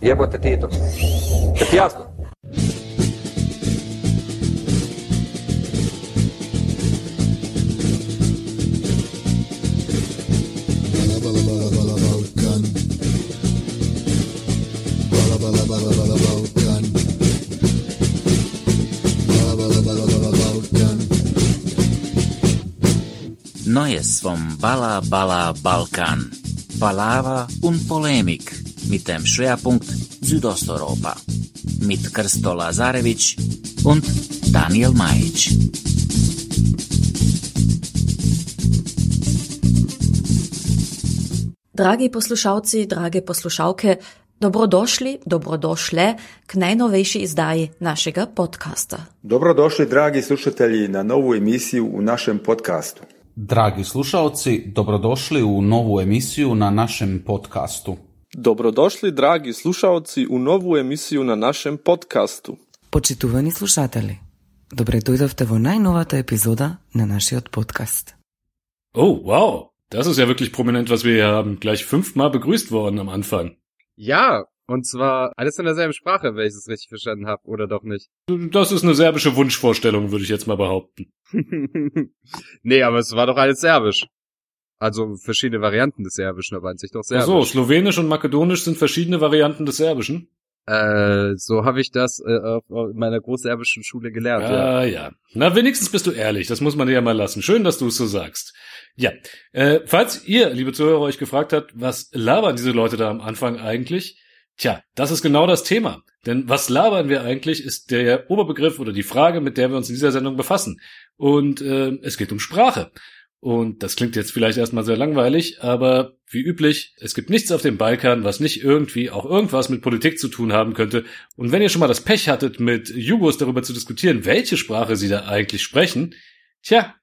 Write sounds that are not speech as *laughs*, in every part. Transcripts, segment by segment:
Jebote Tito. Kad jasno? Neues vom Bala Bala Balkan. Palava und Polemik mit dem Schwerpunkt Südosteuropa. Mit Krsto Lazarevic und Daniel Majic. Dragi poslušalci, drage poslušalke, dobrodošli, dobrodošle k najnovejši izdaji našega podcasta. Dobrodošli, dragi slušatelji, na novu emisiju u našem podcastu. Dragi slušalci, dobrodošli u novu emisiju na našem podcastu. Dobrodošli, dragi slušalci, u novu emisiju na našem podcastu. Почитувани слушатели, добре дојдовте во најновата епизода на нашиот подкаст. Oh, wow. Das ist ja wirklich prominent, was wir hier haben. Gleich fünfmal begrüßt worden am Anfang. Ja, und zwar alles in derselben Sprache, wenn ich es richtig verstanden habe, oder doch nicht? Das ist eine serbische Wunschvorstellung, würde ich jetzt mal behaupten. *laughs* nee, aber es war doch alles serbisch. Also verschiedene Varianten des Serbischen, aber an sich doch Ach serbisch. so, Slowenisch und Makedonisch sind verschiedene Varianten des Serbischen. Äh, so habe ich das äh, auf, in meiner großserbischen Schule gelernt. ja. Ah, ja. Na, wenigstens bist du ehrlich. Das muss man dir ja mal lassen. Schön, dass du es so sagst. Ja. Äh, falls ihr, liebe Zuhörer, euch gefragt habt, was labern diese Leute da am Anfang eigentlich? Tja, das ist genau das Thema. Denn was labern wir eigentlich, ist der Oberbegriff oder die Frage, mit der wir uns in dieser Sendung befassen. Und äh, es geht um Sprache. Und das klingt jetzt vielleicht erstmal sehr langweilig, aber wie üblich, es gibt nichts auf dem Balkan, was nicht irgendwie auch irgendwas mit Politik zu tun haben könnte. Und wenn ihr schon mal das Pech hattet, mit Jugos darüber zu diskutieren, welche Sprache sie da eigentlich sprechen, tja,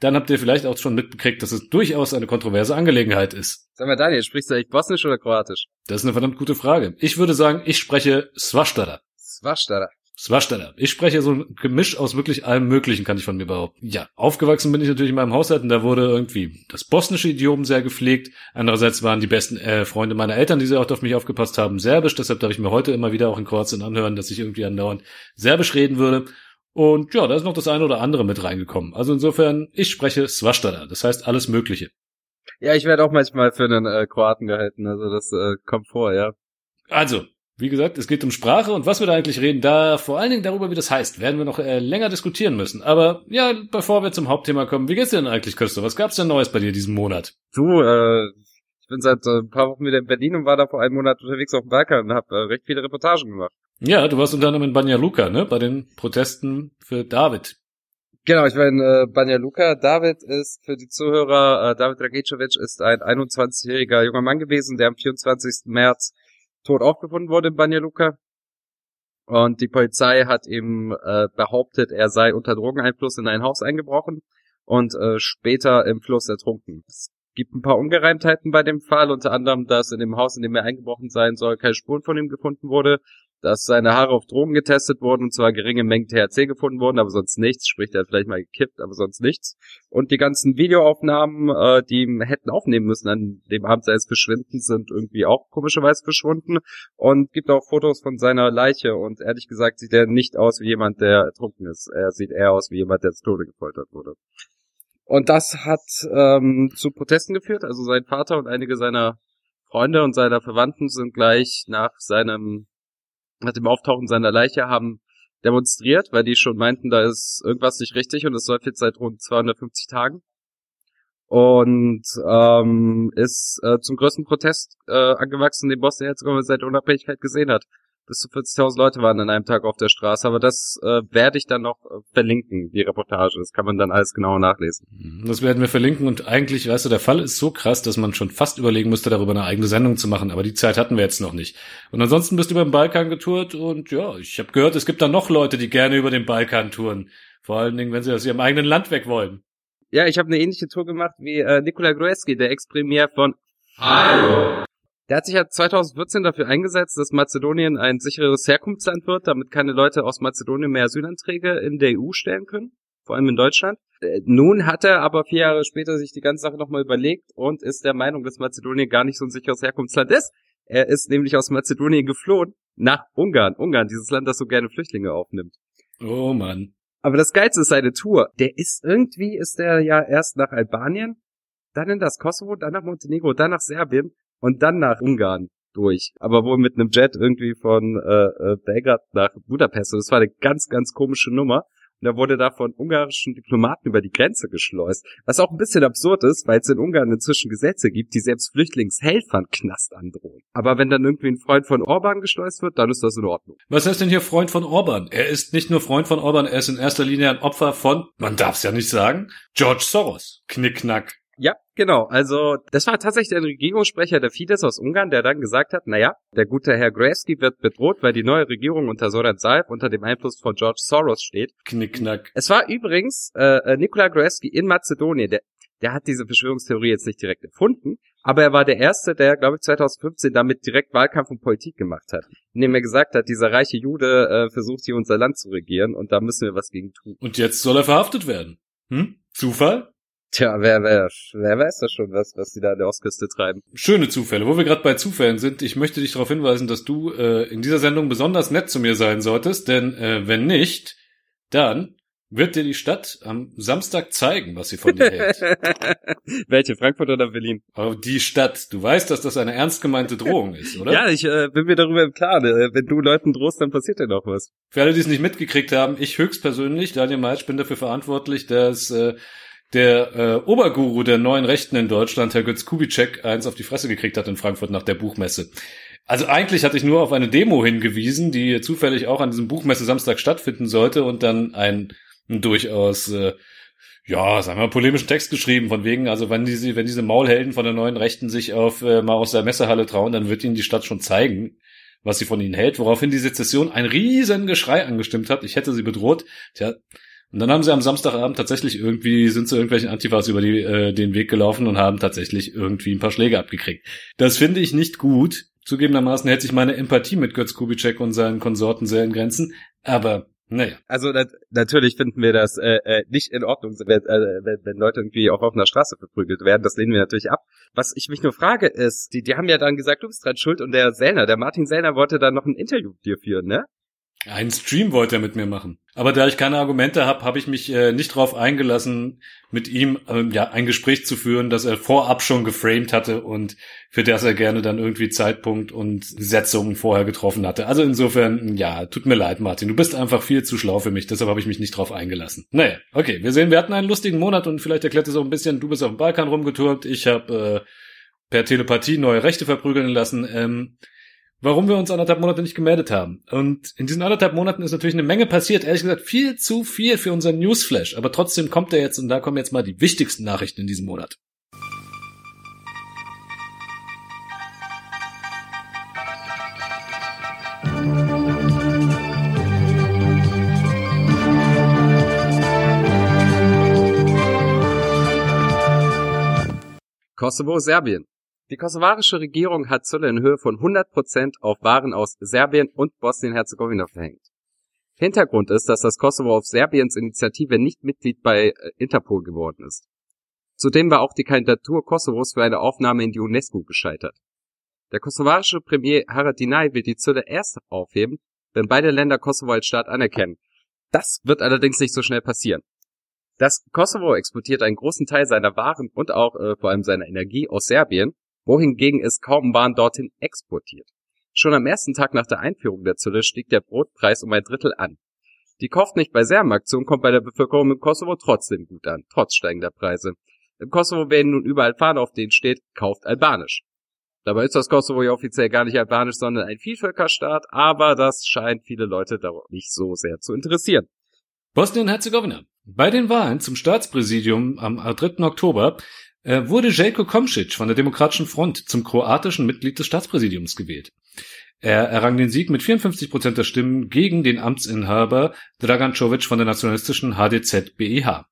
dann habt ihr vielleicht auch schon mitbekriegt, dass es durchaus eine kontroverse Angelegenheit ist. Sag mal, Daniel, sprichst du eigentlich Bosnisch oder Kroatisch? Das ist eine verdammt gute Frage. Ich würde sagen, ich spreche Swastada. Swastada. Swastada. Ich spreche so ein Gemisch aus wirklich allem Möglichen, kann ich von mir behaupten. Ja, aufgewachsen bin ich natürlich in meinem Haushalt und da wurde irgendwie das bosnische Idiom sehr gepflegt. Andererseits waren die besten äh, Freunde meiner Eltern, die sehr oft auf mich aufgepasst haben, serbisch. Deshalb darf ich mir heute immer wieder auch in Kroatien anhören, dass ich irgendwie andauernd serbisch reden würde. Und ja, da ist noch das eine oder andere mit reingekommen. Also insofern, ich spreche Swastada. Das heißt alles Mögliche. Ja, ich werde auch manchmal für einen äh, Kroaten gehalten, also das äh, kommt vor, ja. Also, wie gesagt, es geht um Sprache und was wir da eigentlich reden, da vor allen Dingen darüber, wie das heißt, werden wir noch äh, länger diskutieren müssen. Aber ja, bevor wir zum Hauptthema kommen, wie geht's dir denn eigentlich, Christoph? Was gab's denn Neues bei dir diesen Monat? Du, äh, ich bin seit äh, ein paar Wochen wieder in Berlin und war da vor einem Monat unterwegs auf dem Balkan und habe äh, recht viele Reportagen gemacht. Ja, du warst unter anderem in Banja Luka, ne? Bei den Protesten für David. Genau, ich war in äh, Banja Luka. David ist für die Zuhörer, äh, David Dragicevic ist ein 21-jähriger junger Mann gewesen, der am 24. März tot aufgefunden wurde in Banja Luka. Und die Polizei hat ihm äh, behauptet, er sei unter Drogeneinfluss in ein Haus eingebrochen und äh, später im Fluss ertrunken. Es gibt ein paar Ungereimtheiten bei dem Fall, unter anderem, dass in dem Haus, in dem er eingebrochen sein soll, keine Spuren von ihm gefunden wurde, dass seine Haare auf Drogen getestet wurden und zwar geringe Mengen THC gefunden wurden, aber sonst nichts. Sprich, er hat vielleicht mal gekippt, aber sonst nichts. Und die ganzen Videoaufnahmen, äh, die ihm hätten aufnehmen müssen an dem Abend seines Verschwindens, sind irgendwie auch komischerweise verschwunden. Und gibt auch Fotos von seiner Leiche und ehrlich gesagt sieht er nicht aus wie jemand, der ertrunken ist. Er sieht eher aus wie jemand, der zu Tode gefoltert wurde. Und das hat ähm, zu Protesten geführt. Also sein Vater und einige seiner Freunde und seiner Verwandten sind gleich nach seinem nach dem Auftauchen seiner Leiche haben demonstriert, weil die schon meinten, da ist irgendwas nicht richtig und es läuft jetzt seit rund 250 Tagen. Und ähm, ist äh, zum größten Protest äh, angewachsen, den Bosnien-Herzegowina seit Unabhängigkeit gesehen hat. Bis zu 40.000 Leute waren an einem Tag auf der Straße, aber das äh, werde ich dann noch äh, verlinken, die Reportage. Das kann man dann alles genauer nachlesen. Das werden wir verlinken und eigentlich, weißt du, der Fall ist so krass, dass man schon fast überlegen müsste, darüber eine eigene Sendung zu machen, aber die Zeit hatten wir jetzt noch nicht. Und ansonsten bist du über den Balkan getourt und ja, ich habe gehört, es gibt da noch Leute, die gerne über den Balkan touren. Vor allen Dingen, wenn sie aus ihrem eigenen Land weg wollen. Ja, ich habe eine ähnliche Tour gemacht wie äh, Nikola Gruevski, der Ex-Premier von Hallo. Der hat sich ja 2014 dafür eingesetzt, dass Mazedonien ein sicheres Herkunftsland wird, damit keine Leute aus Mazedonien mehr Asylanträge in der EU stellen können, vor allem in Deutschland. Äh, Nun hat er aber vier Jahre später sich die ganze Sache nochmal überlegt und ist der Meinung, dass Mazedonien gar nicht so ein sicheres Herkunftsland ist. Er ist nämlich aus Mazedonien geflohen nach Ungarn. Ungarn, dieses Land, das so gerne Flüchtlinge aufnimmt. Oh Mann. Aber das Geilste ist seine Tour. Der ist irgendwie, ist der ja erst nach Albanien, dann in das Kosovo, dann nach Montenegro, dann nach Serbien und dann nach Ungarn durch. Aber wohl mit einem Jet irgendwie von äh, äh, Belgrad nach Budapest. Und das war eine ganz, ganz komische Nummer. Und er wurde da von ungarischen Diplomaten über die Grenze geschleust. Was auch ein bisschen absurd ist, weil es in Ungarn inzwischen Gesetze gibt, die selbst Flüchtlingshelfern Knast androhen. Aber wenn dann irgendwie ein Freund von Orban geschleust wird, dann ist das in Ordnung. Was heißt denn hier Freund von Orban? Er ist nicht nur Freund von Orban, er ist in erster Linie ein Opfer von, man darf es ja nicht sagen, George Soros. Knickknack. Genau. Also das war tatsächlich der Regierungssprecher der Fidesz aus Ungarn, der dann gesagt hat, naja, der gute Herr Gruevski wird bedroht, weil die neue Regierung unter Soran Zaev unter dem Einfluss von George Soros steht. Knickknack. Es war übrigens äh, Nikola Gruevski in Mazedonien, der, der hat diese Verschwörungstheorie jetzt nicht direkt erfunden, aber er war der Erste, der, glaube ich, 2015 damit direkt Wahlkampf und Politik gemacht hat. Indem er gesagt hat, dieser reiche Jude äh, versucht hier unser Land zu regieren und da müssen wir was gegen tun. Und jetzt soll er verhaftet werden. Hm? Zufall? Tja, wer, wer, wer weiß das schon, was, was die da an der Ostküste treiben. Schöne Zufälle. Wo wir gerade bei Zufällen sind, ich möchte dich darauf hinweisen, dass du äh, in dieser Sendung besonders nett zu mir sein solltest, denn äh, wenn nicht, dann wird dir die Stadt am Samstag zeigen, was sie von dir hält. *laughs* Welche, Frankfurt oder Berlin? Aber die Stadt, du weißt, dass das eine ernst gemeinte Drohung ist, oder? Ja, ich äh, bin mir darüber im Klaren. Äh, wenn du Leuten drohst, dann passiert ja noch was. Für alle, die es nicht mitgekriegt haben, ich höchstpersönlich, Daniel Meitsch, bin dafür verantwortlich, dass äh, der äh, Oberguru der neuen Rechten in Deutschland, Herr Götz Kubitschek, eins auf die Fresse gekriegt hat in Frankfurt nach der Buchmesse. Also eigentlich hatte ich nur auf eine Demo hingewiesen, die zufällig auch an diesem Buchmesse Samstag stattfinden sollte und dann ein, ein durchaus äh, ja, sagen wir mal, polemischen Text geschrieben, von wegen, also wenn diese, wenn diese Maulhelden von der neuen Rechten sich auf äh, mal aus der Messehalle trauen, dann wird ihnen die Stadt schon zeigen, was sie von ihnen hält, woraufhin die Sezession ein riesen Geschrei angestimmt hat. Ich hätte sie bedroht. Tja, und dann haben sie am Samstagabend tatsächlich irgendwie, sind zu irgendwelchen Antifas über die, äh, den Weg gelaufen und haben tatsächlich irgendwie ein paar Schläge abgekriegt. Das finde ich nicht gut. Zugegebenermaßen hält sich meine Empathie mit Götz Kubitschek und seinen Konsorten sehr in Grenzen. Aber naja. Also nat natürlich finden wir das äh, äh, nicht in Ordnung, wenn, äh, wenn, wenn Leute irgendwie auf offener Straße verprügelt werden. Das lehnen wir natürlich ab. Was ich mich nur frage ist, die, die haben ja dann gesagt, du bist dran schuld und der Sellner, der Martin Sellner wollte dann noch ein Interview mit dir führen, ne? Einen Stream wollte er mit mir machen. Aber da ich keine Argumente habe, habe ich mich äh, nicht darauf eingelassen, mit ihm ähm, ja ein Gespräch zu führen, das er vorab schon geframed hatte und für das er gerne dann irgendwie Zeitpunkt und Setzungen vorher getroffen hatte. Also insofern, ja, tut mir leid, Martin. Du bist einfach viel zu schlau für mich, deshalb habe ich mich nicht drauf eingelassen. Naja, okay, wir sehen, wir hatten einen lustigen Monat und vielleicht erklärt es auch ein bisschen, du bist auf dem Balkan rumgeturnt, ich habe äh, per Telepathie neue Rechte verprügeln lassen. Ähm, warum wir uns anderthalb Monate nicht gemeldet haben. Und in diesen anderthalb Monaten ist natürlich eine Menge passiert. Ehrlich gesagt, viel zu viel für unseren Newsflash. Aber trotzdem kommt er jetzt und da kommen jetzt mal die wichtigsten Nachrichten in diesem Monat. Kosovo, Serbien. Die kosovarische Regierung hat Zölle in Höhe von 100% auf Waren aus Serbien und Bosnien-Herzegowina verhängt. Hintergrund ist, dass das Kosovo auf Serbiens Initiative nicht Mitglied bei äh, Interpol geworden ist. Zudem war auch die Kandidatur Kosovos für eine Aufnahme in die UNESCO gescheitert. Der kosovarische Premier Haradinaj will die Zölle erst aufheben, wenn beide Länder Kosovo als Staat anerkennen. Das wird allerdings nicht so schnell passieren. Das Kosovo exportiert einen großen Teil seiner Waren und auch äh, vor allem seiner Energie aus Serbien wohingegen es kaum Waren dorthin exportiert. Schon am ersten Tag nach der Einführung der Zölle stieg der Brotpreis um ein Drittel an. Die Kauft nicht bei Serben-Aktion kommt bei der Bevölkerung im Kosovo trotzdem gut an, trotz steigender Preise. Im Kosovo werden nun überall Fahnen, auf denen steht, kauft albanisch. Dabei ist das Kosovo ja offiziell gar nicht albanisch, sondern ein Vielvölkerstaat, aber das scheint viele Leute darauf nicht so sehr zu interessieren. Bosnien-Herzegowina. Bei den Wahlen zum Staatspräsidium am 3. Oktober wurde Jelko Komšić von der Demokratischen Front zum kroatischen Mitglied des Staatspräsidiums gewählt. Er errang den Sieg mit 54 Prozent der Stimmen gegen den Amtsinhaber Dragan Čović von der nationalistischen HDZ-BEH.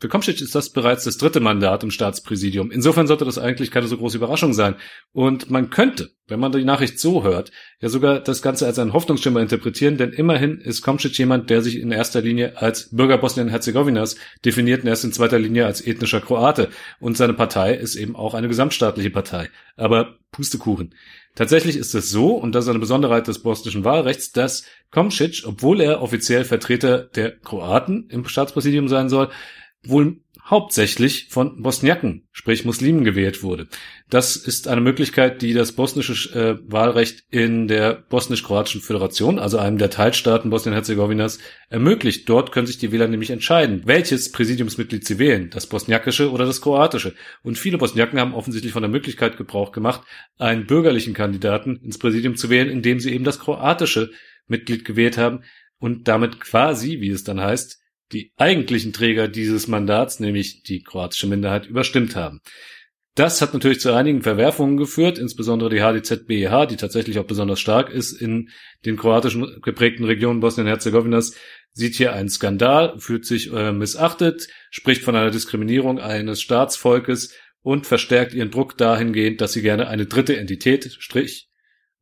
Für Komšić ist das bereits das dritte Mandat im Staatspräsidium. Insofern sollte das eigentlich keine so große Überraschung sein. Und man könnte, wenn man die Nachricht so hört, ja sogar das Ganze als einen Hoffnungsschimmer interpretieren, denn immerhin ist Komšić jemand, der sich in erster Linie als Bürger Bosnien-Herzegowinas definiert und erst in zweiter Linie als ethnischer Kroate. Und seine Partei ist eben auch eine gesamtstaatliche Partei. Aber Pustekuchen. Tatsächlich ist es so, und das ist eine Besonderheit des bosnischen Wahlrechts, dass Komšić, obwohl er offiziell Vertreter der Kroaten im Staatspräsidium sein soll, wohl hauptsächlich von Bosniaken, sprich Muslimen gewählt wurde. Das ist eine Möglichkeit, die das bosnische äh, Wahlrecht in der bosnisch-kroatischen Föderation, also einem der Teilstaaten Bosnien-Herzegowinas, ermöglicht. Dort können sich die Wähler nämlich entscheiden, welches Präsidiumsmitglied sie wählen, das bosniakische oder das kroatische. Und viele Bosniaken haben offensichtlich von der Möglichkeit Gebrauch gemacht, einen bürgerlichen Kandidaten ins Präsidium zu wählen, indem sie eben das kroatische Mitglied gewählt haben und damit quasi, wie es dann heißt, die eigentlichen Träger dieses Mandats, nämlich die kroatische Minderheit, überstimmt haben. Das hat natürlich zu einigen Verwerfungen geführt, insbesondere die HDZ-BEH, die tatsächlich auch besonders stark ist in den kroatischen geprägten Regionen Bosnien-Herzegowinas, sieht hier einen Skandal, fühlt sich äh, missachtet, spricht von einer Diskriminierung eines Staatsvolkes und verstärkt ihren Druck dahingehend, dass sie gerne eine dritte Entität, Strich,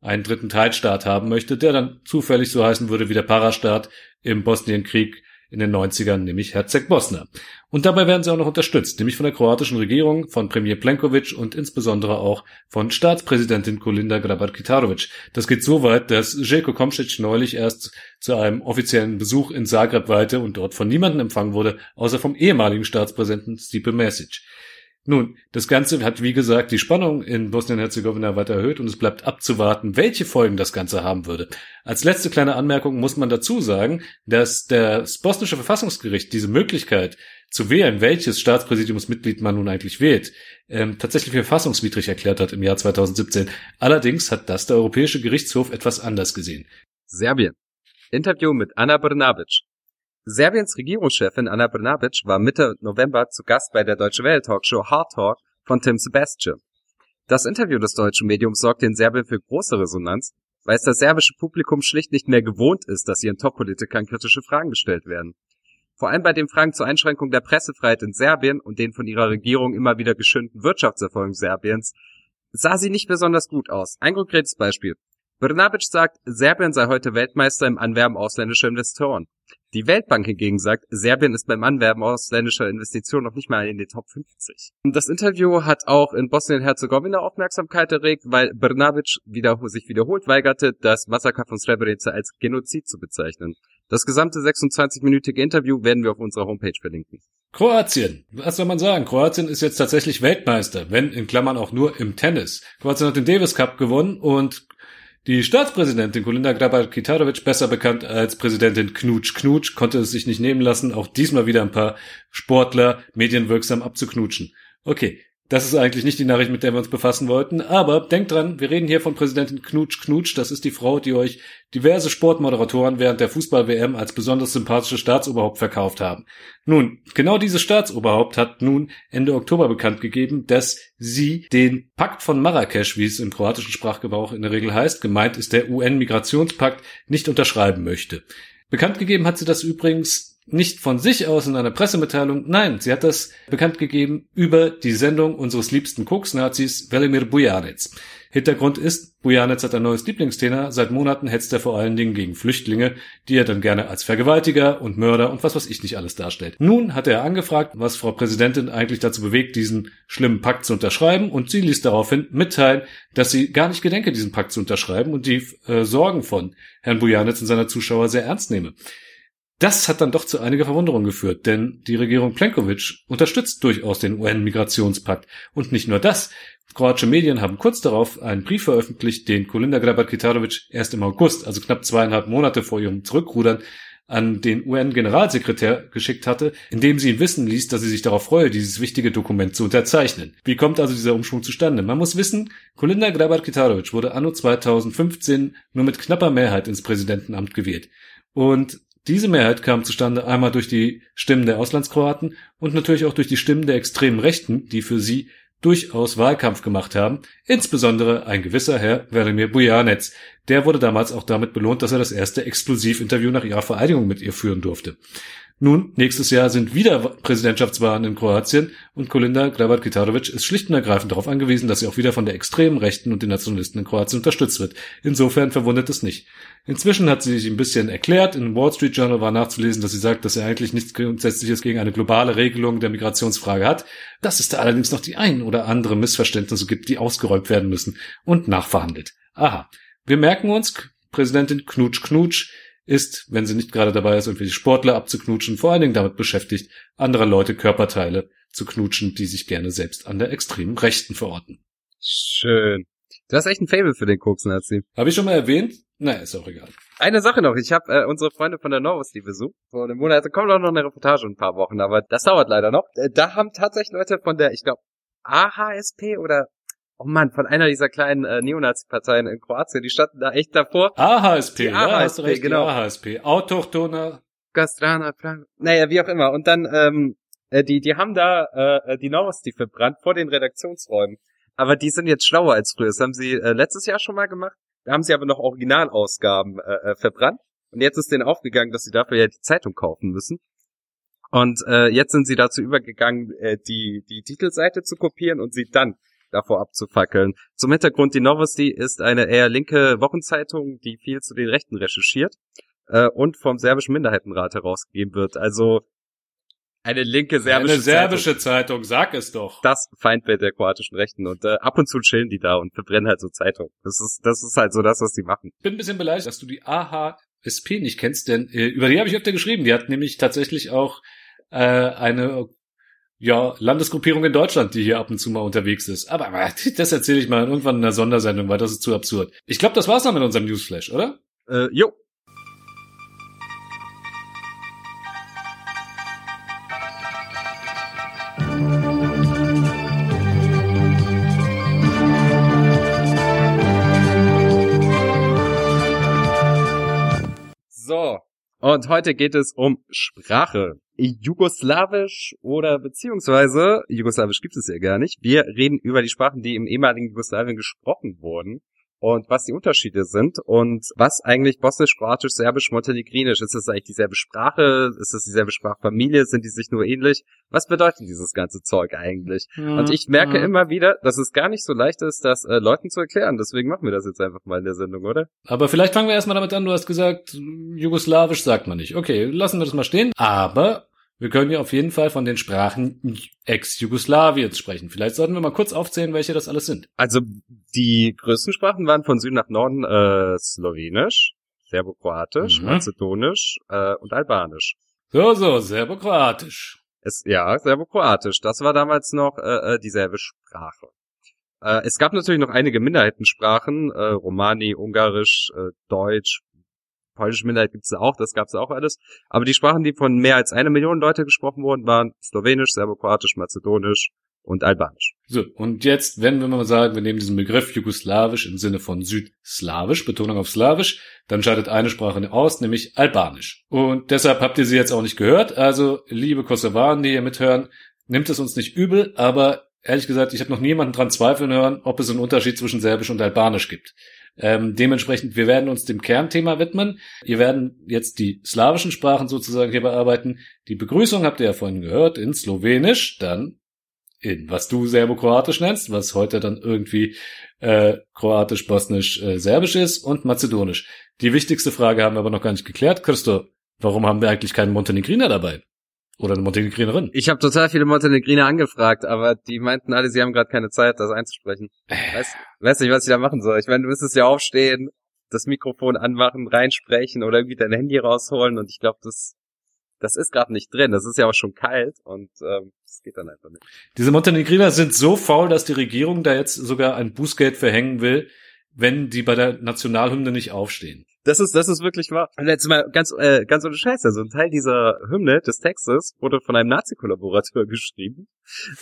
einen dritten Teilstaat haben möchte, der dann zufällig so heißen würde wie der Parastaat im Bosnienkrieg in den 90ern, nämlich Herzeg Bosna. Und dabei werden sie auch noch unterstützt, nämlich von der kroatischen Regierung, von Premier Plenković und insbesondere auch von Staatspräsidentin Kolinda Grabar-Kitarovic. Das geht so weit, dass Željko Komšić neulich erst zu einem offiziellen Besuch in Zagreb weilte und dort von niemandem empfangen wurde, außer vom ehemaligen Staatspräsidenten Stipe Mesic. Nun, das Ganze hat, wie gesagt, die Spannung in Bosnien-Herzegowina weiter erhöht und es bleibt abzuwarten, welche Folgen das Ganze haben würde. Als letzte kleine Anmerkung muss man dazu sagen, dass das bosnische Verfassungsgericht diese Möglichkeit zu wählen, welches Staatspräsidiumsmitglied man nun eigentlich wählt, ähm, tatsächlich verfassungswidrig erklärt hat im Jahr 2017. Allerdings hat das der Europäische Gerichtshof etwas anders gesehen. Serbien. Interview mit Anna Brnabic. Serbiens Regierungschefin Anna Brnabic war Mitte November zu Gast bei der Deutsche Welle Talkshow Hard Talk von Tim Sebastian. Das Interview des deutschen Mediums sorgte in Serbien für große Resonanz, weil es das serbische Publikum schlicht nicht mehr gewohnt ist, dass ihren Top-Politikern kritische Fragen gestellt werden. Vor allem bei den Fragen zur Einschränkung der Pressefreiheit in Serbien und den von ihrer Regierung immer wieder geschönten Wirtschaftserfolgen Serbiens sah sie nicht besonders gut aus. Ein konkretes Beispiel. Brnabic sagt, Serbien sei heute Weltmeister im Anwerben ausländischer Investoren. Die Weltbank hingegen sagt, Serbien ist beim Anwerben ausländischer Investitionen noch nicht mal in den Top 50. Das Interview hat auch in Bosnien-Herzegowina Aufmerksamkeit erregt, weil Brnabic wieder, sich wiederholt weigerte, das Massaker von Srebrenica als Genozid zu bezeichnen. Das gesamte 26-minütige Interview werden wir auf unserer Homepage verlinken. Kroatien. Was soll man sagen? Kroatien ist jetzt tatsächlich Weltmeister, wenn in Klammern auch nur im Tennis. Kroatien hat den Davis Cup gewonnen und die Staatspräsidentin Kolinda Grabar-Kitarovic, besser bekannt als Präsidentin Knutsch Knutsch, konnte es sich nicht nehmen lassen, auch diesmal wieder ein paar Sportler medienwirksam abzuknutschen. Okay, das ist eigentlich nicht die Nachricht, mit der wir uns befassen wollten, aber denkt dran, wir reden hier von Präsidentin Knutsch Knutsch, das ist die Frau, die euch diverse Sportmoderatoren während der Fußball-WM als besonders sympathische Staatsoberhaupt verkauft haben. Nun, genau dieses Staatsoberhaupt hat nun Ende Oktober bekannt gegeben, dass sie den Pakt von Marrakesch, wie es im kroatischen Sprachgebrauch in der Regel heißt, gemeint ist der UN-Migrationspakt, nicht unterschreiben möchte. Bekannt gegeben hat sie das übrigens nicht von sich aus in einer Pressemitteilung, nein, sie hat das bekannt gegeben über die Sendung unseres liebsten Koks-Nazis Velimir Bujanec. Hintergrund ist, Bujanec hat ein neues Lieblingsthema, seit Monaten hetzt er vor allen Dingen gegen Flüchtlinge, die er dann gerne als Vergewaltiger und Mörder und was weiß ich nicht alles darstellt. Nun hat er angefragt, was Frau Präsidentin eigentlich dazu bewegt, diesen schlimmen Pakt zu unterschreiben und sie ließ daraufhin mitteilen, dass sie gar nicht gedenke, diesen Pakt zu unterschreiben und die äh, Sorgen von Herrn Bujanec und seiner Zuschauer sehr ernst nehme. Das hat dann doch zu einiger Verwunderung geführt, denn die Regierung Plenkovic unterstützt durchaus den UN-Migrationspakt. Und nicht nur das. Kroatische Medien haben kurz darauf einen Brief veröffentlicht, den Kolinda Grabar-Kitarovic erst im August, also knapp zweieinhalb Monate vor ihrem Zurückrudern, an den UN-Generalsekretär geschickt hatte, in dem sie ihn wissen ließ, dass sie sich darauf freue, dieses wichtige Dokument zu unterzeichnen. Wie kommt also dieser Umschwung zustande? Man muss wissen, Kolinda Grabar-Kitarovic wurde anno 2015 nur mit knapper Mehrheit ins Präsidentenamt gewählt. Und diese Mehrheit kam zustande einmal durch die Stimmen der Auslandskroaten und natürlich auch durch die Stimmen der extremen Rechten, die für sie durchaus Wahlkampf gemacht haben, insbesondere ein gewisser Herr Verimir Bujanec. Der wurde damals auch damit belohnt, dass er das erste Exklusivinterview nach ihrer Vereidigung mit ihr führen durfte. Nun, nächstes Jahr sind wieder Präsidentschaftswahlen in Kroatien und Kolinda Grabar-Kitarovic ist schlicht und ergreifend darauf angewiesen, dass sie auch wieder von der extremen Rechten und den Nationalisten in Kroatien unterstützt wird. Insofern verwundert es nicht. Inzwischen hat sie sich ein bisschen erklärt. In Wall Street Journal war nachzulesen, dass sie sagt, dass er eigentlich nichts Grundsätzliches gegen eine globale Regelung der Migrationsfrage hat, dass es da allerdings noch die ein oder andere Missverständnisse gibt, die ausgeräumt werden müssen und nachverhandelt. Aha. Wir merken uns, Präsidentin Knutsch Knutsch ist, wenn sie nicht gerade dabei ist, irgendwelche Sportler abzuknutschen, vor allen Dingen damit beschäftigt, anderer Leute Körperteile zu knutschen, die sich gerne selbst an der extremen Rechten verorten. Schön. Du hast echt ein Fable für den Koks, Nazi. Habe ich schon mal erwähnt? Naja, ist auch egal. Eine Sache noch, ich habe äh, unsere Freunde von der Novus, die besucht. Vor einem Monat, da kommt auch noch eine Reportage in ein paar Wochen, aber das dauert leider noch. Äh, da haben tatsächlich Leute von der, ich glaube, AHSP oder oh Mann, von einer dieser kleinen äh, Neonazi-Parteien in Kroatien, die standen da echt davor. AHSP, Die ja, hast AHSP, recht, genau. AHSP. Autochthoner. Gastrana, Plan- naja, wie auch immer. Und dann, ähm, äh, die, die haben da äh, die die verbrannt vor den Redaktionsräumen. Aber die sind jetzt schlauer als früher. Das haben sie äh, letztes Jahr schon mal gemacht. Da haben sie aber noch Originalausgaben äh, äh, verbrannt. Und jetzt ist denen aufgegangen, dass sie dafür ja die Zeitung kaufen müssen. Und äh, jetzt sind sie dazu übergegangen, äh, die, die Titelseite zu kopieren und sie dann davor abzufackeln. Zum Hintergrund, die Novosti ist eine eher linke Wochenzeitung, die viel zu den Rechten recherchiert äh, und vom serbischen Minderheitenrat herausgegeben wird. Also eine linke serbische, Eine serbische Zeitung. Zeitung, sag es doch. Das Feindbild der kroatischen Rechten. Und äh, ab und zu chillen die da und verbrennen halt so Zeitungen. Das ist, das ist halt so das, was die machen. Ich bin ein bisschen beleidigt, dass du die AHSP nicht kennst, denn äh, über die habe ich öfter geschrieben. Die hat nämlich tatsächlich auch äh, eine ja, Landesgruppierung in Deutschland, die hier ab und zu mal unterwegs ist. Aber, aber *laughs* das erzähle ich mal irgendwann in einer Sondersendung, weil das ist zu absurd. Ich glaube, das war's dann mit unserem Newsflash, oder? Äh, jo. So. Und heute geht es um Sprache. Jugoslawisch oder beziehungsweise, Jugoslawisch gibt es ja gar nicht. Wir reden über die Sprachen, die im ehemaligen Jugoslawien gesprochen wurden und was die Unterschiede sind und was eigentlich Bosnisch, Kroatisch, Serbisch, Montenegrinisch ist. das eigentlich dieselbe Sprache? Ist das dieselbe Sprachfamilie? Sind die sich nur ähnlich? Was bedeutet dieses ganze Zeug eigentlich? Und ich merke Mhm. immer wieder, dass es gar nicht so leicht ist, das äh, Leuten zu erklären. Deswegen machen wir das jetzt einfach mal in der Sendung, oder? Aber vielleicht fangen wir erstmal damit an. Du hast gesagt, Jugoslawisch sagt man nicht. Okay, lassen wir das mal stehen. Aber wir können ja auf jeden Fall von den Sprachen Ex-Jugoslawiens sprechen. Vielleicht sollten wir mal kurz aufzählen, welche das alles sind. Also die größten Sprachen waren von Süden nach Norden äh, Slowenisch, Serbokroatisch, Mhm. Mazedonisch äh, und Albanisch. So, so, serbokroatisch. Es, ja, Serbokroatisch. Das war damals noch äh, äh, dieselbe Sprache. Äh, es gab natürlich noch einige Minderheitensprachen, äh, Romani, Ungarisch, äh, Deutsch, polnische Minderheit gibt's ja auch, das gab's ja auch alles. Aber die Sprachen, die von mehr als eine Million Leute gesprochen wurden, waren Slowenisch, Serbokroatisch, Mazedonisch und Albanisch. So, und jetzt, wenn wir mal sagen, wir nehmen diesen Begriff Jugoslawisch im Sinne von Südslawisch, Betonung auf Slawisch, dann scheidet eine Sprache aus, nämlich Albanisch. Und deshalb habt ihr sie jetzt auch nicht gehört. Also, liebe Kosovaren, die hier mithören, nimmt es uns nicht übel, aber ehrlich gesagt, ich habe noch niemanden dran zweifeln hören, ob es einen Unterschied zwischen Serbisch und Albanisch gibt. Ähm, dementsprechend, wir werden uns dem Kernthema widmen. Wir werden jetzt die slawischen Sprachen sozusagen hier bearbeiten. Die Begrüßung habt ihr ja vorhin gehört in Slowenisch, dann in was du Serbokroatisch nennst, was heute dann irgendwie äh, kroatisch, bosnisch, äh, serbisch ist und mazedonisch. Die wichtigste Frage haben wir aber noch gar nicht geklärt. Christo, warum haben wir eigentlich keinen Montenegriner dabei? Oder eine Montenegrinerin? Ich habe total viele Montenegriner angefragt, aber die meinten alle, sie haben gerade keine Zeit, das einzusprechen. Weiß, weiß nicht, was ich da machen soll. Ich meine, du müsstest ja aufstehen, das Mikrofon anmachen, reinsprechen oder irgendwie dein Handy rausholen und ich glaube, das das ist gerade nicht drin. Das ist ja auch schon kalt und ähm, das geht dann einfach nicht. Diese Montenegriner sind so faul, dass die Regierung da jetzt sogar ein Bußgeld verhängen will, wenn die bei der Nationalhymne nicht aufstehen. Das ist, das ist wirklich wahr. Und jetzt mal ganz, äh, ganz ohne Scheiß. Also ein Teil dieser Hymne des Textes wurde von einem Nazi-Kollaborateur *laughs* geschrieben.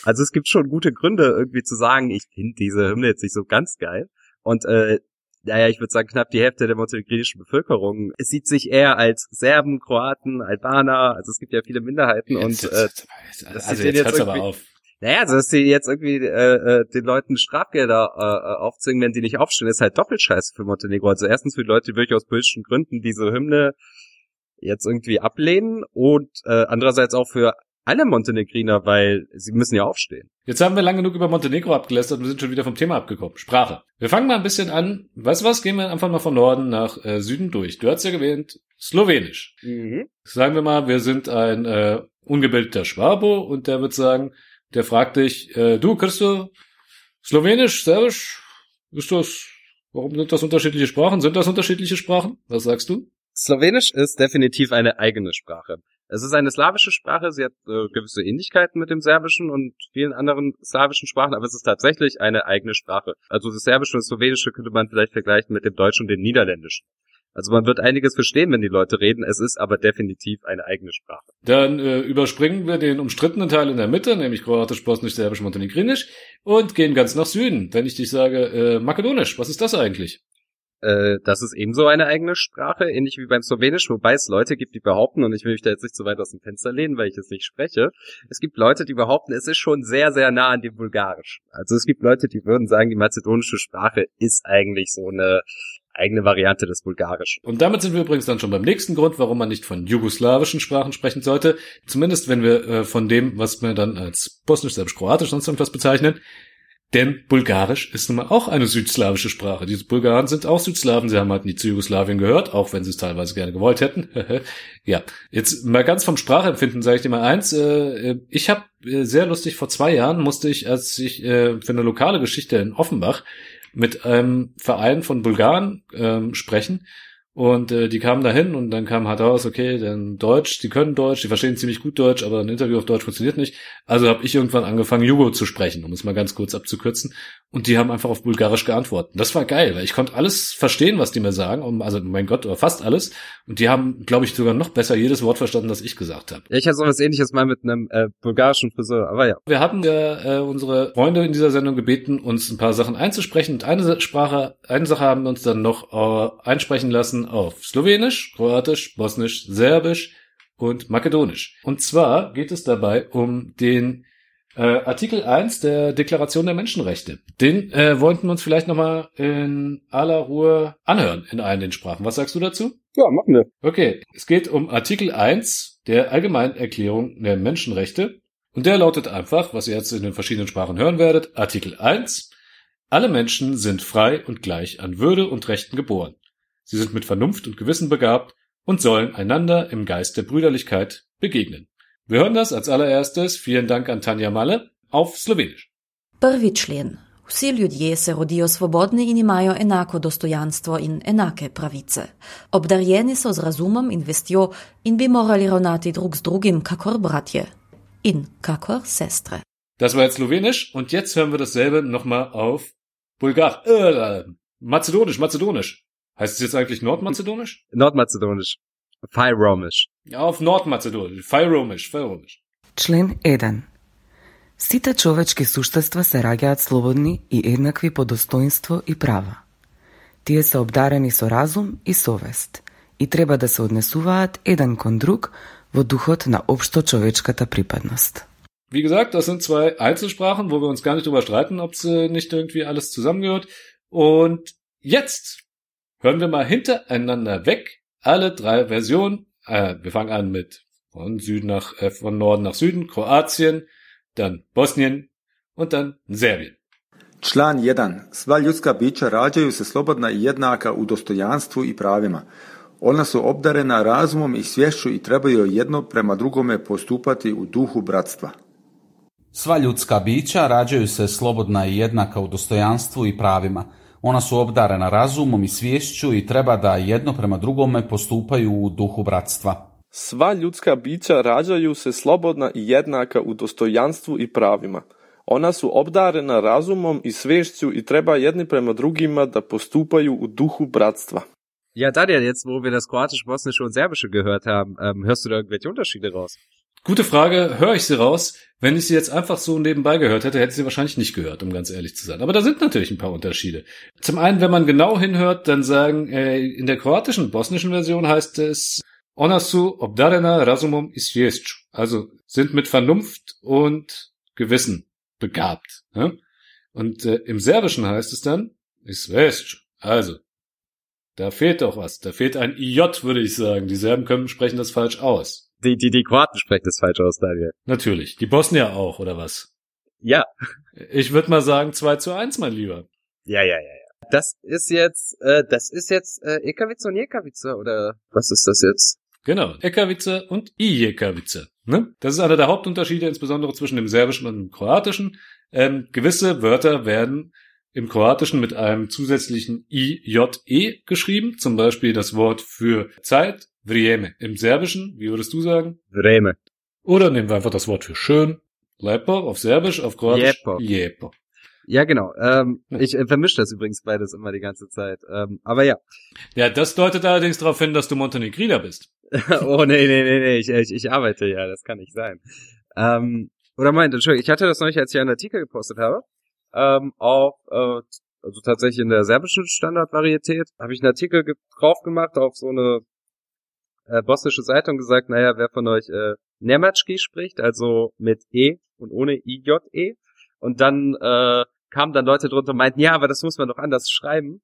Also es gibt schon gute Gründe, irgendwie zu sagen, ich finde diese Hymne jetzt nicht so ganz geil. Und äh, naja, ich würde sagen, knapp die Hälfte der montenegrinischen Bevölkerung es sieht sich eher als Serben, Kroaten, Albaner, also es gibt ja viele Minderheiten und äh, also das jetzt, sieht denen jetzt hört's aber auf. Naja, also dass sie jetzt irgendwie äh, äh, den Leuten Strafgelder äh, äh, aufzwingen, wenn sie nicht aufstehen, ist halt doppelt scheiße für Montenegro. Also erstens für die Leute, die wirklich aus politischen Gründen diese Hymne jetzt irgendwie ablehnen und äh, andererseits auch für alle Montenegriner, weil sie müssen ja aufstehen. Jetzt haben wir lang genug über Montenegro abgelästert und wir sind schon wieder vom Thema abgekommen. Sprache. Wir fangen mal ein bisschen an. Weißt du was? Gehen wir einfach mal von Norden nach äh, Süden durch. Du hast ja gewählt, Slowenisch. Sagen wir mal, wir sind ein äh, ungebildeter Schwabe und der wird sagen, der fragt dich, äh, du, kriegst du Slowenisch, Serbisch? Ist das Warum sind das unterschiedliche Sprachen? Sind das unterschiedliche Sprachen? Was sagst du? Slowenisch ist definitiv eine eigene Sprache. Es ist eine slawische Sprache, sie hat äh, gewisse Ähnlichkeiten mit dem Serbischen und vielen anderen slawischen Sprachen, aber es ist tatsächlich eine eigene Sprache. Also das Serbische und das Slowenische könnte man vielleicht vergleichen mit dem Deutschen und dem Niederländischen. Also man wird einiges verstehen, wenn die Leute reden, es ist aber definitiv eine eigene Sprache. Dann äh, überspringen wir den umstrittenen Teil in der Mitte, nämlich Kroatisch, Bosnisch, Serbisch, Montenegrinisch und gehen ganz nach Süden. Wenn ich dich sage, äh, Makedonisch, was ist das eigentlich? Äh, das ist ebenso eine eigene Sprache, ähnlich wie beim Slowenisch, wobei es Leute gibt, die behaupten, und ich will mich da jetzt nicht so weit aus dem Fenster lehnen, weil ich es nicht spreche, es gibt Leute, die behaupten, es ist schon sehr, sehr nah an dem Bulgarisch. Also es gibt Leute, die würden sagen, die mazedonische Sprache ist eigentlich so eine eigene Variante des Bulgarischen. Und damit sind wir übrigens dann schon beim nächsten Grund, warum man nicht von jugoslawischen Sprachen sprechen sollte. Zumindest wenn wir äh, von dem, was wir dann als bosnisch, serbisch, kroatisch, sonst irgendwas bezeichnen. Denn Bulgarisch ist nun mal auch eine südslawische Sprache. Diese Bulgaren sind auch Südslawen. Sie haben halt nie zu Jugoslawien gehört, auch wenn sie es teilweise gerne gewollt hätten. *laughs* ja, jetzt mal ganz vom Sprachempfinden sage ich dir mal eins. Äh, ich habe äh, sehr lustig, vor zwei Jahren musste ich, als ich äh, für eine lokale Geschichte in Offenbach mit einem Verein von Bulgaren ähm, sprechen. Und äh, die kamen dahin und dann kam halt raus, okay, dann Deutsch, die können Deutsch, die verstehen ziemlich gut Deutsch, aber ein Interview auf Deutsch funktioniert nicht. Also habe ich irgendwann angefangen, Jugo zu sprechen, um es mal ganz kurz abzukürzen. Und die haben einfach auf Bulgarisch geantwortet. Das war geil, weil ich konnte alles verstehen, was die mir sagen. Also mein Gott, oder fast alles. Und die haben, glaube ich, sogar noch besser jedes Wort verstanden, das ich gesagt habe. Ja, ich hatte so was ähnliches mal mit einem äh, bulgarischen Friseur, aber ja. Wir hatten ja äh, unsere Freunde in dieser Sendung gebeten, uns ein paar Sachen einzusprechen. Und eine Sprache, eine Sache haben wir uns dann noch äh, einsprechen lassen auf Slowenisch, Kroatisch, Bosnisch, Serbisch und Makedonisch. Und zwar geht es dabei um den äh, Artikel 1 der Deklaration der Menschenrechte. Den äh, wollten wir uns vielleicht nochmal in aller Ruhe anhören in allen den Sprachen. Was sagst du dazu? Ja, machen wir. Okay, es geht um Artikel 1 der Allgemeinen Erklärung der Menschenrechte. Und der lautet einfach, was ihr jetzt in den verschiedenen Sprachen hören werdet, Artikel 1. Alle Menschen sind frei und gleich an Würde und Rechten geboren. Sie sind mit Vernunft und Gewissen begabt und sollen einander im Geist der Brüderlichkeit begegnen. Wir hören das als allererstes, vielen Dank an Tanja Malle, auf Slowenisch. Prvi člen. Vsi ljudje se rodijo svobodni in imajo enako dostojanstvo in enake pravice. Obdarjeni so z razumom in vestjo in bi morali ravnati drug z drugim kakor bratje in kakor sestre. Das war jetzt Slowenisch und jetzt hören wir dasselbe nochmal auf Bulgar, äh, Mazedonisch, Mazedonisch. Heißt es jetzt eigentlich Nordmazedonisch? Nordmazedonisch. Fyromisch. Ja, auf Nordmazedonisch. Fyromisch, Fyromisch. Член 1. Сите човечки суштества се раѓаат слободни и еднакви по достоинство и права. Тие се обдарени со разум и совест и треба да се однесуваат еден кон друг во духот на општо човечката припадност. Wie gesagt, das sind zwei Einzelsprachen, wo wir uns gar nicht drüber streiten, ob es äh, nicht irgendwie alles zusammengehört. Und jetzt hören wir mal hintereinander weg alle drei Versionen. Äh, wir fangen an mit von Süden nach äh, von Norden nach Süden, Kroatien, dann Bosnien und dann Serbien. Član 1. Sva ljudska bića rađaju se slobodna i jednaka u dostojanstvu i pravima. Ona su obdarena razumom i svješću i trebaju jedno prema drugome postupati u duhu bratstva. Sva ljudska bića rađaju se slobodna i jednaka u dostojanstvu i pravima. Ona su obdarena razumom i svješću i treba da jedno prema drugome postupaju u duhu bratstva. Sva ljudska bića rađaju se slobodna i jednaka u dostojanstvu i pravima. Ona su obdarena razumom i svešću i treba jedni prema drugima da postupaju u duhu bratstva. Ja, Daniel, jetzt wo wir das Kroatische, Bosnische und Serbische gehört haben, ähm, hörst du da irgendwelche Unterschiede raus? Gute Frage, höre ich sie raus? Wenn ich sie jetzt einfach so nebenbei gehört hätte, hätte ich sie wahrscheinlich nicht gehört, um ganz ehrlich zu sein. Aber da sind natürlich ein paar Unterschiede. Zum einen, wenn man genau hinhört, dann sagen, äh, in der kroatischen, bosnischen Version heißt es Ona su obdarena razumom i svješću. Also sind mit Vernunft und Gewissen begabt. Ne? Und äh, im Serbischen heißt es dann i svješću. Also, da fehlt doch was. Da fehlt ein IJ, würde ich sagen. Die Serben können sprechen das falsch aus. Die, die, die Kroaten sprechen das falsch aus, Daniel. Natürlich. Die Bosnier auch, oder was? Ja. Ich würde mal sagen 2 zu 1, mein Lieber. Ja, ja, ja, ja. Das ist jetzt, äh, das ist jetzt äh, Ekavica und Jekavica, oder was ist das jetzt? Genau. Ekavice und Ijekavice. Ne? Das ist einer der Hauptunterschiede, insbesondere zwischen dem Serbischen und dem Kroatischen. Ähm, gewisse Wörter werden im Kroatischen mit einem zusätzlichen IJE geschrieben, zum Beispiel das Wort für Zeit, vrijeme. Im Serbischen, wie würdest du sagen? Vreme. Oder nehmen wir einfach das Wort für schön, lepo auf Serbisch, auf Kroatisch, Lijepo. lijepo. Ja, genau. Ähm. Ich äh, vermische das übrigens beides immer die ganze Zeit. Ähm, aber ja. Ja, das deutet allerdings darauf hin, dass du Montenegriner bist. *laughs* oh, nee, nee, nee, nee. Ich, ich, ich arbeite ja, das kann nicht sein. Ähm, oder meint, Entschuldigung, ich hatte das neulich, als ich einen Artikel gepostet habe, ähm, auf, äh, also tatsächlich in der serbischen Standardvarietät, habe ich einen Artikel drauf gemacht auf so eine äh, bosnische Seite und gesagt, naja, wer von euch äh, Nemački spricht, also mit E und ohne IJE. Und dann äh, kamen dann Leute drunter und meinten, ja, aber das muss man doch anders schreiben.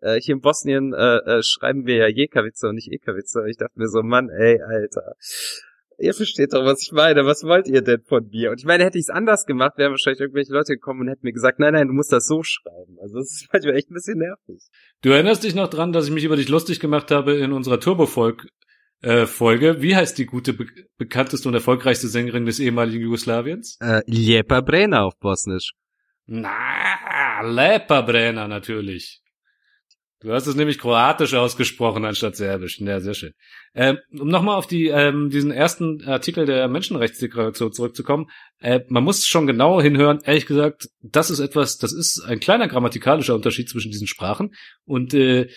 Äh, hier in Bosnien äh, äh, schreiben wir ja Jekavice und nicht Ekavice. Ich dachte mir so, Mann, ey, Alter. Ihr versteht doch, was ich meine. Was wollt ihr denn von mir? Und ich meine, hätte ich es anders gemacht, wären wahrscheinlich irgendwelche Leute gekommen und hätten mir gesagt, nein, nein, du musst das so schreiben. Also das ist manchmal echt ein bisschen nervig. Du erinnerst dich noch dran, dass ich mich über dich lustig gemacht habe in unserer Turbofolg äh, Folge. Wie heißt die gute, be bekannteste und erfolgreichste Sängerin des ehemaligen Jugoslawiens? Äh, Lijepa Brena auf Bosnisch. Na, Lepa Brenner natürlich. Du hast es nämlich kroatisch ausgesprochen anstatt serbisch. Ja, sehr schön. Ähm, um nochmal auf die, ähm, diesen ersten Artikel der Menschenrechtsdeklaration zurückzukommen, äh, man muss schon genau hinhören. Ehrlich gesagt, das ist etwas, das ist ein kleiner grammatikalischer Unterschied zwischen diesen Sprachen und äh,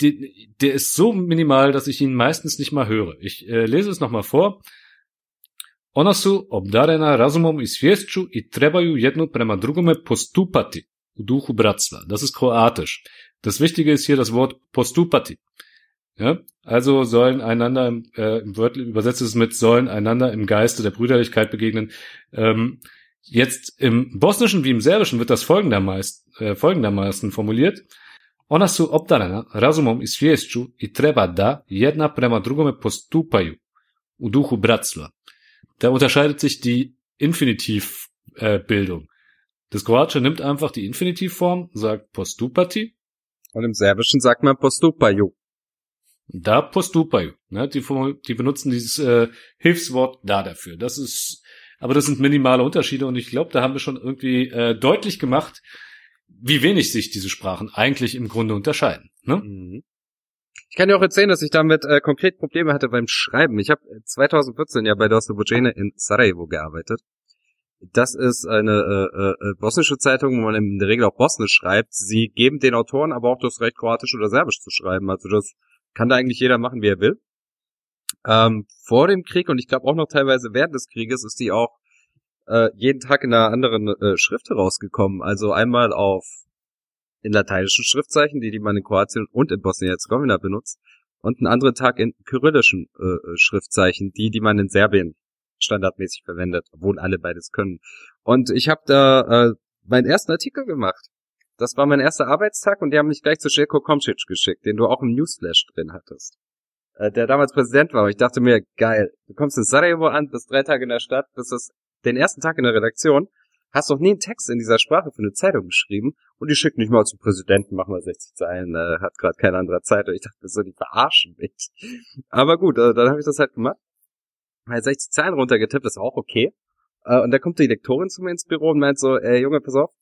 de, der ist so minimal, dass ich ihn meistens nicht mal höre. Ich äh, lese es nochmal vor. Ona su obdarena razumom i sviješću i trebaju jedno prema drugome postupati u duhu bratstva. Das ist kroatisch. Das Wichtige ist hier das Wort postupati. Ja, also sollen einander, äh, im Wörtlich übersetzt es mit sollen einander im Geiste der Brüderlichkeit begegnen. Ähm, jetzt im Bosnischen wie im Serbischen wird das folgendermaßen, äh, folgendermaßen formuliert. Ona su obdarena razumom i sviješću i treba da jedna prema drugome postupaju u duhu bratstva. Da unterscheidet sich die Infinitivbildung. Das Kroatische nimmt einfach die Infinitivform, sagt postupati, Und im Serbischen sagt man postupaju. da postupaju. Ne? Die, die benutzen dieses äh, Hilfswort da dafür. Das ist, aber das sind minimale Unterschiede und ich glaube, da haben wir schon irgendwie äh, deutlich gemacht, wie wenig sich diese Sprachen eigentlich im Grunde unterscheiden. Ne? Mhm. Ich kann dir auch erzählen, dass ich damit äh, konkret Probleme hatte beim Schreiben. Ich habe 2014 ja bei Bojene in Sarajevo gearbeitet. Das ist eine äh, äh, bosnische Zeitung, wo man in der Regel auch bosnisch schreibt. Sie geben den Autoren aber auch das Recht, kroatisch oder serbisch zu schreiben. Also das kann da eigentlich jeder machen, wie er will. Ähm, vor dem Krieg und ich glaube auch noch teilweise während des Krieges ist die auch äh, jeden Tag in einer anderen äh, Schrift herausgekommen. Also einmal auf in lateinischen Schriftzeichen, die, die man in Kroatien und in Bosnien-Herzegowina benutzt, und einen anderen Tag in kyrillischen äh, äh, Schriftzeichen, die, die man in Serbien standardmäßig verwendet, obwohl alle beides können. Und ich habe da äh, meinen ersten Artikel gemacht. Das war mein erster Arbeitstag und die haben mich gleich zu Jelko Komcic geschickt, den du auch im Newsflash drin hattest. Äh, der damals Präsident war. Und ich dachte mir, geil, du kommst in Sarajevo an, bist drei Tage in der Stadt, bist das den ersten Tag in der Redaktion, hast noch nie einen Text in dieser Sprache für eine Zeitung geschrieben und die schicken nicht mal zum Präsidenten, machen wir 60 Zeilen, äh, hat gerade keine andere Zeit. Und ich dachte so, die verarschen mich. Aber gut, äh, dann habe ich das halt gemacht. Halt 60 Zeilen runtergetippt, war auch okay. Äh, und da kommt die Lektorin zu mir ins Büro und meint so, ey Junge, pass auf,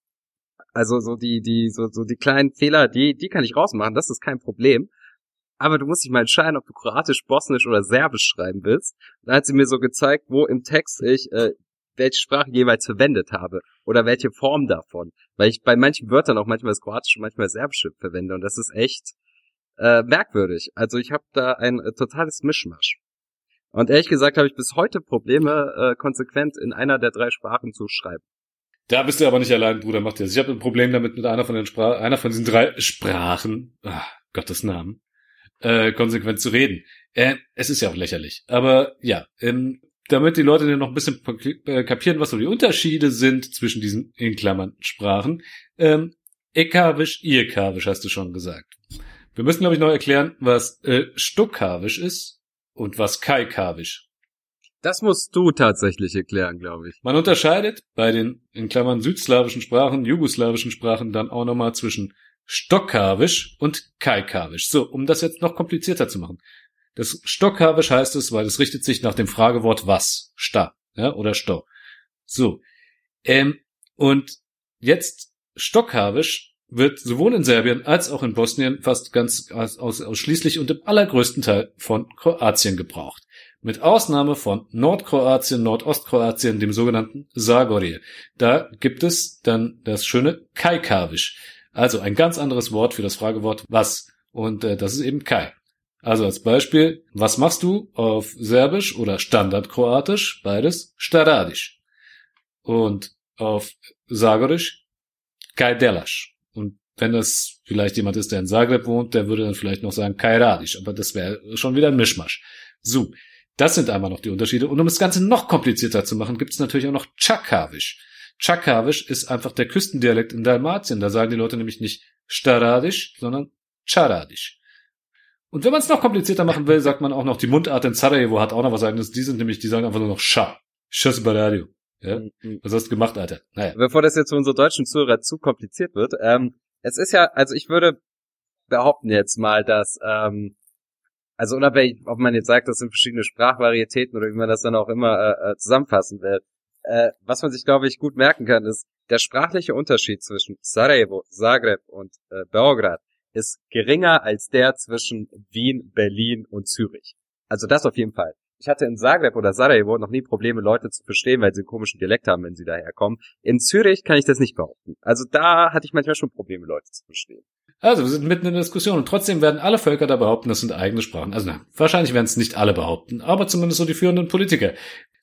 also so die, die, so, so die kleinen Fehler, die, die kann ich rausmachen, das ist kein Problem. Aber du musst dich mal entscheiden, ob du Kroatisch, Bosnisch oder Serbisch schreiben willst. Da hat sie mir so gezeigt, wo im Text ich äh, welche Sprache jeweils verwendet habe oder welche Form davon. Weil ich bei manchen Wörtern auch manchmal das Kroatische, manchmal das Serbische verwende und das ist echt äh, merkwürdig. Also ich habe da ein äh, totales Mischmasch. Und ehrlich gesagt habe ich bis heute Probleme, äh, konsequent in einer der drei Sprachen zu schreiben. Da bist du aber nicht allein, Bruder, mach dir das. Ich habe ein Problem damit, mit einer von den Spra einer von diesen drei Sprachen, ah, Gottes Namen, äh, konsequent zu reden. Äh, es ist ja auch lächerlich. Aber ja, ähm, damit die Leute noch ein bisschen äh, kapieren, was so die Unterschiede sind zwischen diesen in Klammern Sprachen. Ähm, Ekavisch, Irkavisch hast du schon gesagt. Wir müssen, glaube ich, noch erklären, was äh, Stuckavisch ist und was Kaikavisch. Das musst du tatsächlich erklären, glaube ich. Man unterscheidet bei den in Klammern südslawischen Sprachen, jugoslawischen Sprachen dann auch nochmal zwischen Stockavisch und Kaikavisch. So, um das jetzt noch komplizierter zu machen. Das Stockavisch heißt es, weil es richtet sich nach dem Fragewort was, sta, ja, oder sto. So. Ähm, und jetzt Stockhavisch wird sowohl in Serbien als auch in Bosnien fast ganz aus, ausschließlich und im allergrößten Teil von Kroatien gebraucht. Mit Ausnahme von Nordkroatien, Nordostkroatien, dem sogenannten Zagorje. Da gibt es dann das schöne Kajkavisch. Also ein ganz anderes Wort für das Fragewort was. Und äh, das ist eben Kai. Also als Beispiel, was machst du auf Serbisch oder Standardkroatisch? Beides Staradisch. Und auf Zagorisch Kai Delaš. Und wenn das vielleicht jemand ist, der in Zagreb wohnt, der würde dann vielleicht noch sagen Kai Radisch. Aber das wäre schon wieder ein Mischmasch. So, das sind einmal noch die Unterschiede. Und um das Ganze noch komplizierter zu machen, gibt es natürlich auch noch Chakavisch. Chakavisch ist einfach der Küstendialekt in Dalmatien. Da sagen die Leute nämlich nicht Staradisch, sondern Charadisch. Und wenn man es noch komplizierter machen will, sagt man auch noch, die Mundart in Sarajevo hat auch noch was eigenes. Die sind nämlich, die sagen einfach nur noch Scha. Schuss Baradio. Ja? Mhm. Was hast du gemacht, Alter? Naja. Bevor das jetzt für unsere deutschen Zuhörer zu kompliziert wird, ähm, es ist ja, also ich würde behaupten jetzt mal, dass, ähm, also unabhängig, ob man jetzt sagt, das sind verschiedene Sprachvarietäten oder wie man das dann auch immer äh, äh, zusammenfassen will, äh, was man sich, glaube ich, gut merken kann, ist, der sprachliche Unterschied zwischen Sarajevo, Zagreb und äh, Beograd ist geringer als der zwischen Wien, Berlin und Zürich. Also das auf jeden Fall. Ich hatte in Zagreb oder Sarajevo noch nie Probleme, Leute zu verstehen, weil sie einen komischen Dialekt haben, wenn sie daherkommen. In Zürich kann ich das nicht behaupten. Also da hatte ich manchmal schon Probleme, Leute zu verstehen. Also, wir sind mitten in der Diskussion und trotzdem werden alle Völker da behaupten, das sind eigene Sprachen. Also, na, wahrscheinlich werden es nicht alle behaupten, aber zumindest so die führenden Politiker.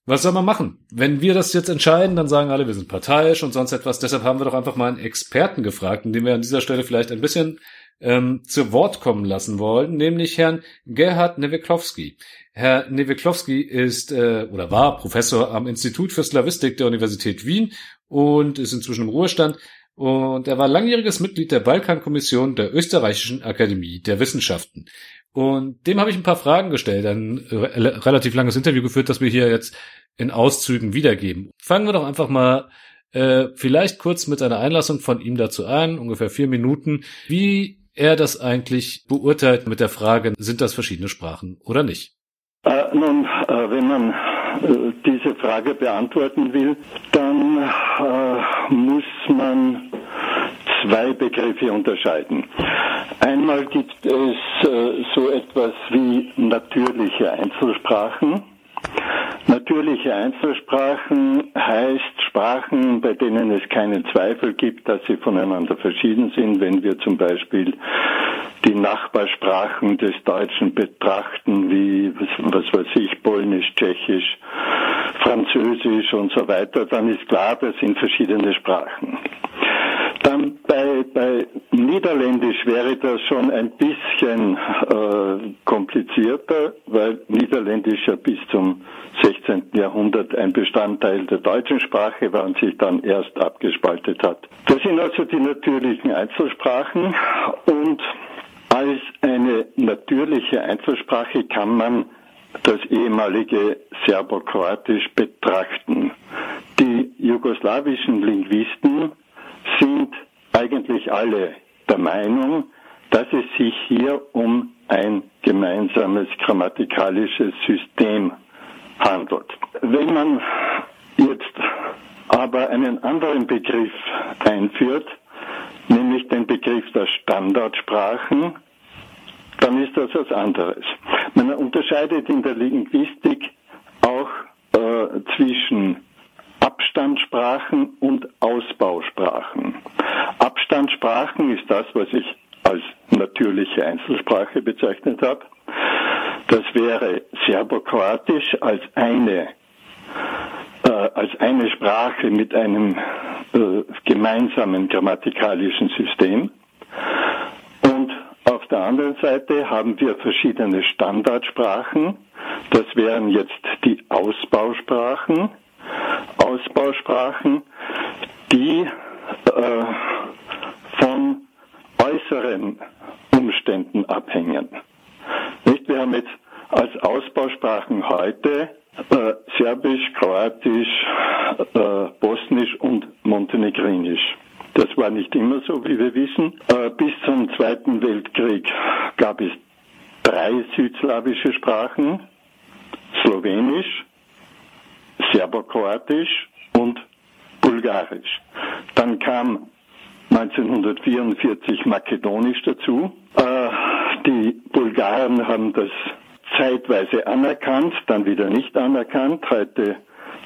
Was soll man machen? Wenn wir das jetzt entscheiden, dann sagen alle, wir sind parteiisch und sonst etwas. Deshalb haben wir doch einfach mal einen Experten gefragt, indem wir an dieser Stelle vielleicht ein bisschen ähm, zu Wort kommen lassen wollen, nämlich Herrn Gerhard Neweklowski. Herr Neweklowski ist äh, oder war Professor am Institut für Slawistik der Universität Wien und ist inzwischen im Ruhestand. Und er war langjähriges Mitglied der Balkankommission der Österreichischen Akademie der Wissenschaften. Und dem habe ich ein paar Fragen gestellt, ein re relativ langes Interview geführt, das wir hier jetzt in Auszügen wiedergeben. Fangen wir doch einfach mal äh, vielleicht kurz mit einer Einlassung von ihm dazu an, ungefähr vier Minuten, wie er das eigentlich beurteilt mit der Frage, sind das verschiedene Sprachen oder nicht? Äh, nun, äh, wenn man äh, diese Frage beantworten will, dann äh, muss man zwei Begriffe unterscheiden. Einmal gibt es äh, so etwas wie natürliche Einzelsprachen. Natürliche Einzelsprachen heißt Sprachen, bei denen es keinen Zweifel gibt, dass sie voneinander verschieden sind. Wenn wir zum Beispiel die Nachbarsprachen des Deutschen betrachten, wie was, weiß ich, Polnisch, Tschechisch, Französisch und so weiter, dann ist klar, das sind verschiedene Sprachen. Dann bei, bei Niederländisch wäre das schon ein bisschen äh, komplizierter, weil Niederländisch ja bis zum 16. Jahrhundert ein Bestandteil der deutschen Sprache war und sich dann erst abgespaltet hat. Das sind also die natürlichen Einzelsprachen und als eine natürliche Einzelsprache kann man das ehemalige Serbokroatisch betrachten. Die jugoslawischen Linguisten sind eigentlich alle der Meinung, dass es sich hier um ein gemeinsames grammatikalisches System handelt. Wenn man jetzt aber einen anderen Begriff einführt, nämlich den Begriff der Standardsprachen, dann ist das was anderes. Man unterscheidet in der Linguistik auch äh, zwischen Abstandssprachen und Ausbausprachen. Abstandssprachen ist das, was ich als natürliche Einzelsprache bezeichnet habe. Das wäre Serbokroatisch als eine äh, als eine Sprache mit einem äh, gemeinsamen grammatikalischen System. Und auf der anderen Seite haben wir verschiedene Standardsprachen. Das wären jetzt die Ausbausprachen. Ausbausprachen, die äh, von äußeren Umständen abhängen. Nicht? Wir haben jetzt als Ausbausprachen heute äh, Serbisch, Kroatisch, äh, Bosnisch und Montenegrinisch. Das war nicht immer so, wie wir wissen. Äh, bis zum Zweiten Weltkrieg gab es drei südslawische Sprachen, Slowenisch, Serbokroatisch und Bulgarisch. Dann kam 1944 Makedonisch dazu. Äh, die Bulgaren haben das zeitweise anerkannt, dann wieder nicht anerkannt. Heute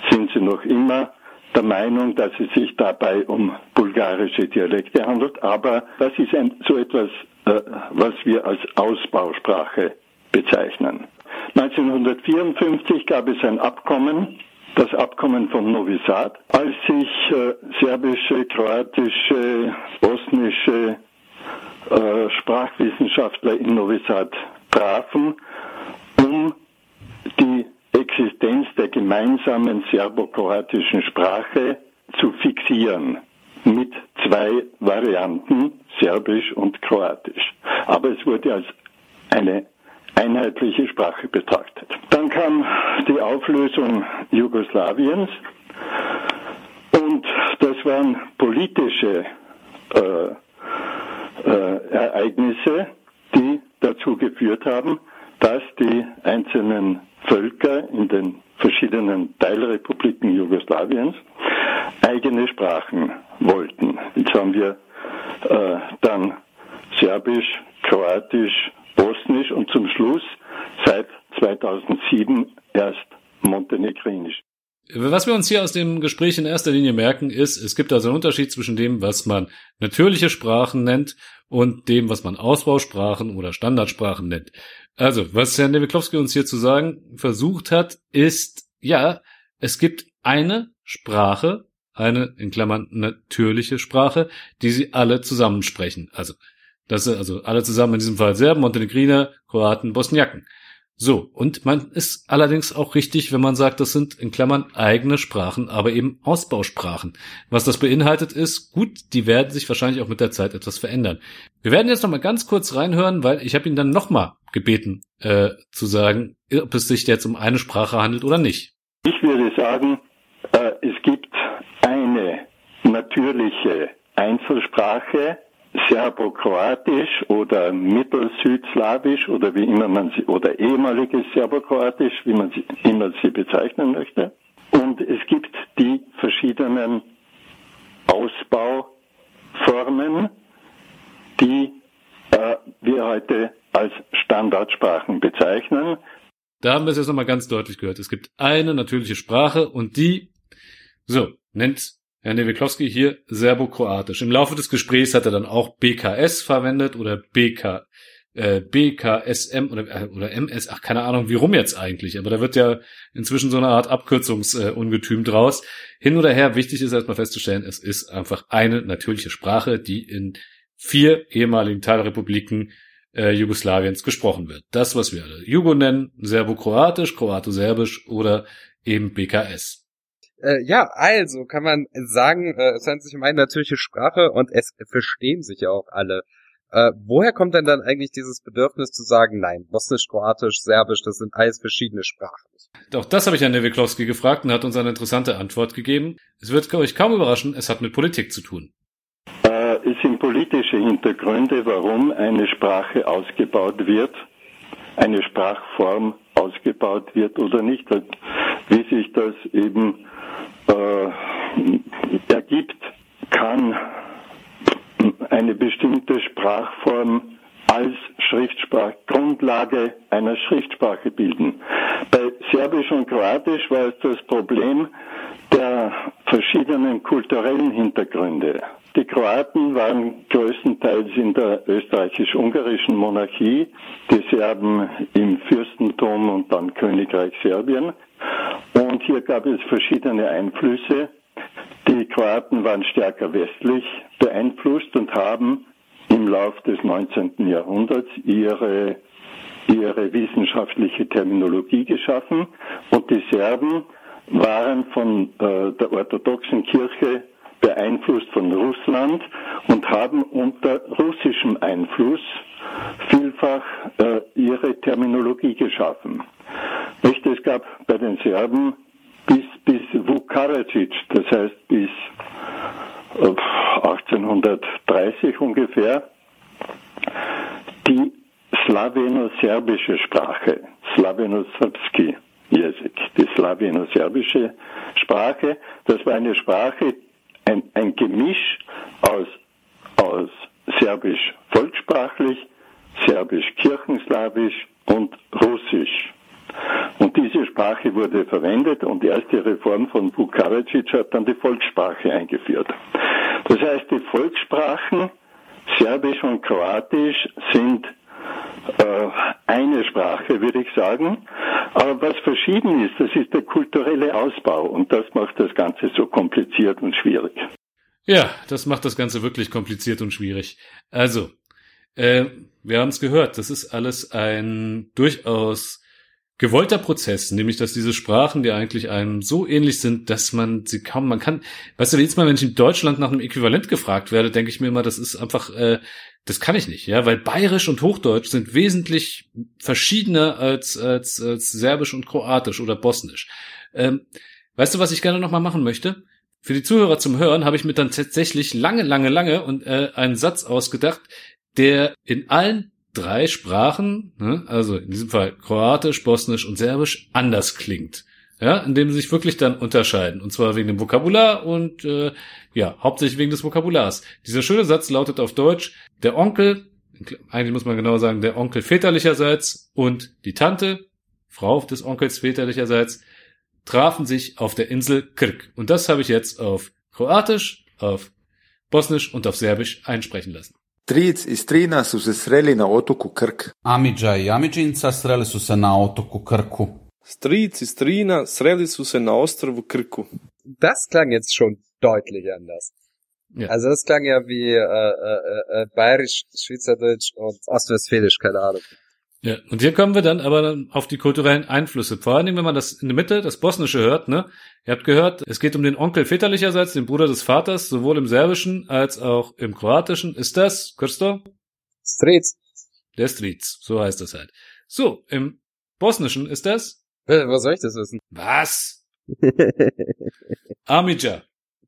sind sie noch immer der Meinung, dass es sich dabei um bulgarische Dialekte handelt, aber das ist ein, so etwas, äh, was wir als Ausbausprache bezeichnen. 1954 gab es ein Abkommen, das Abkommen von Novi Sad, als sich äh, serbische, kroatische, bosnische äh, Sprachwissenschaftler in Novi Sad trafen, um die Existenz der gemeinsamen serbo-kroatischen Sprache zu fixieren mit zwei Varianten, Serbisch und Kroatisch. Aber es wurde als eine einheitliche Sprache betrachtet. Dann kam die Auflösung Jugoslawiens und das waren politische äh, äh, Ereignisse, die dazu geführt haben, dass die einzelnen Völker in den verschiedenen Teilrepubliken Jugoslawiens eigene Sprachen wollten. Jetzt haben wir äh, dann Serbisch, Kroatisch, Bosnisch und zum Schluss seit 2007 erst Montenegrinisch. Was wir uns hier aus dem Gespräch in erster Linie merken, ist, es gibt also einen Unterschied zwischen dem, was man natürliche Sprachen nennt und dem, was man Ausbausprachen oder Standardsprachen nennt. Also, was Herr Newiklowski uns hier zu sagen versucht hat, ist, ja, es gibt eine Sprache, eine in Klammern natürliche Sprache, die sie alle zusammensprechen. Also, das sind also alle zusammen in diesem Fall Serben, Montenegriner, Kroaten, Bosniaken. So, und man ist allerdings auch richtig, wenn man sagt, das sind in Klammern eigene Sprachen, aber eben Ausbausprachen. Was das beinhaltet ist, gut, die werden sich wahrscheinlich auch mit der Zeit etwas verändern. Wir werden jetzt noch mal ganz kurz reinhören, weil ich habe ihn dann noch mal gebeten äh, zu sagen, ob es sich jetzt um eine Sprache handelt oder nicht. Ich würde sagen, äh, es gibt eine natürliche Einzelsprache, Serbokroatisch oder Mittelsüdslawisch oder wie immer man sie, oder ehemaliges Serbokroatisch, wie man sie, immer sie bezeichnen möchte. Und es gibt die verschiedenen Ausbauformen, die äh, wir heute als Standardsprachen bezeichnen. Da haben wir es jetzt nochmal ganz deutlich gehört. Es gibt eine natürliche Sprache und die, so, nennt Herr Newiklowski hier Serbokroatisch. Im Laufe des Gesprächs hat er dann auch BKS verwendet oder BK, äh, BKSM oder, äh, oder MS, ach keine Ahnung, wie rum jetzt eigentlich, aber da wird ja inzwischen so eine Art Abkürzungsungetüm äh, draus. Hin oder her, wichtig ist erstmal festzustellen, es ist einfach eine natürliche Sprache, die in vier ehemaligen Teilrepubliken äh, Jugoslawiens gesprochen wird. Das, was wir alle Jugo nennen, Serbokroatisch, Kroato-Serbisch oder eben BKS. Äh, ja, also kann man sagen, äh, es handelt sich um eine natürliche Sprache und es verstehen sich ja auch alle. Äh, woher kommt denn dann eigentlich dieses Bedürfnis zu sagen, nein, Bosnisch, Kroatisch, Serbisch, das sind alles verschiedene Sprachen? Doch das habe ich an Newiklowski gefragt und hat uns eine interessante Antwort gegeben. Es wird euch kaum überraschen, es hat mit Politik zu tun. Äh, es sind politische Hintergründe, warum eine Sprache ausgebaut wird, eine Sprachform ausgebaut wird oder nicht, wie sich das eben äh, ergibt, kann eine bestimmte Sprachform als Schriftsprache, Grundlage einer Schriftsprache bilden. Bei Serbisch und Kroatisch war es das Problem der verschiedenen kulturellen Hintergründe. Die Kroaten waren größtenteils in der österreichisch-ungarischen Monarchie, die Serben im Fürstentum und dann Königreich Serbien. Und hier gab es verschiedene Einflüsse. Die Kroaten waren stärker westlich beeinflusst und haben im Lauf des 19. Jahrhunderts ihre, ihre wissenschaftliche Terminologie geschaffen und die Serben waren von äh, der orthodoxen Kirche beeinflusst von Russland und haben unter russischem Einfluss vielfach äh, ihre Terminologie geschaffen. Nicht, es gab bei den Serben bis, bis Vukaracic, das heißt bis äh, 1830 ungefähr, die slaweno-serbische Sprache, slaweno-serbski die slaweno-serbische Sprache. Das war eine Sprache, ein, ein Gemisch aus aus Serbisch volkssprachlich, Serbisch kirchenslawisch und Russisch. Und diese Sprache wurde verwendet und die erste Reform von Vukaracic hat dann die Volkssprache eingeführt. Das heißt, die Volkssprachen Serbisch und Kroatisch sind eine Sprache, würde ich sagen. Aber was verschieden ist, das ist der kulturelle Ausbau und das macht das Ganze so kompliziert und schwierig. Ja, das macht das Ganze wirklich kompliziert und schwierig. Also, äh, wir haben es gehört, das ist alles ein durchaus gewollter Prozess, nämlich dass diese Sprachen, die eigentlich einem so ähnlich sind, dass man sie kaum, man kann, weißt du, jedes Mal, wenn ich in Deutschland nach einem Äquivalent gefragt werde, denke ich mir immer, das ist einfach, äh, das kann ich nicht, ja, weil Bayerisch und Hochdeutsch sind wesentlich verschiedener als, als, als Serbisch und Kroatisch oder Bosnisch. Ähm, weißt du, was ich gerne nochmal machen möchte? Für die Zuhörer zum Hören habe ich mir dann tatsächlich lange, lange, lange und äh, einen Satz ausgedacht, der in allen drei Sprachen, ne, also in diesem Fall Kroatisch, Bosnisch und Serbisch, anders klingt. Ja, indem sie sich wirklich dann unterscheiden. Und zwar wegen dem Vokabular und äh, ja, hauptsächlich wegen des Vokabulars. Dieser schöne Satz lautet auf Deutsch, der Onkel, eigentlich muss man genau sagen, der Onkel väterlicherseits und die Tante, Frau des Onkels väterlicherseits, trafen sich auf der Insel Krk. Und das habe ich jetzt auf Kroatisch, auf Bosnisch und auf Serbisch einsprechen lassen. Stric i strina su se sreli na otoku Krk. Amidža i Amidžinca sreli su se na otoku Krku. Stric i strina sreli su se na ostrovu Krku. Das klang jetzt schon deutlich anders. Ja. Also das klang ja wie äh, äh, äh, Bayerisch, Schweizerdeutsch und Ostwestfälisch, keine Ahnung. Ja, und hier kommen wir dann aber auf die kulturellen Einflüsse. Vor allen Dingen, wenn man das in der Mitte, das Bosnische hört, ne? Ihr habt gehört, es geht um den Onkel väterlicherseits, den Bruder des Vaters, sowohl im Serbischen als auch im Kroatischen. Ist das, Christo? Stric. Der Stric, so heißt das halt. So, im Bosnischen ist das? Was soll ich das wissen? Was? *laughs* Amidja.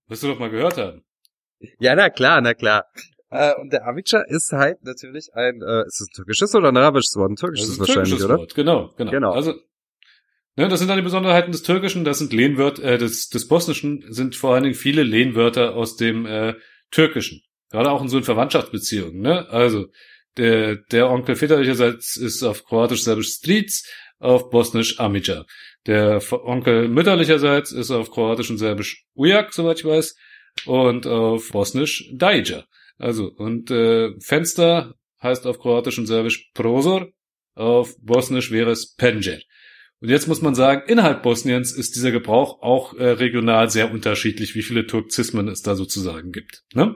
Wirst du doch mal gehört haben. ja, na klar, na klar. Äh, und der Amica ist halt natürlich ein, äh, ist es ein türkisches oder ein arabisches Wort? Ein Das türkisches ist ein wahrscheinlich, türkisches oder? Wort. Genau, genau. Genau. Also, ne, das sind dann die Besonderheiten des Türkischen. Das sind Lehnwörter, äh, des, des Bosnischen sind vor allen Dingen viele Lehnwörter aus dem äh, Türkischen. Gerade auch in so in Verwandtschaftsbeziehungen. Ne? Also der, der Onkel väterlicherseits ist auf Kroatisch-Serbisch Stric, auf Bosnisch Amidja. Der Onkel mütterlicherseits ist auf Kroatisch und Serbisch Ujak, soweit ich weiß, und auf Bosnisch Dajja. Also, und äh, Fenster heißt auf Kroatisch und Serbisch Prozor, auf Bosnisch wäre es Penjer. Und jetzt muss man sagen, innerhalb Bosniens ist dieser Gebrauch auch äh, regional sehr unterschiedlich, wie viele Turkzismen es da sozusagen gibt. Ne?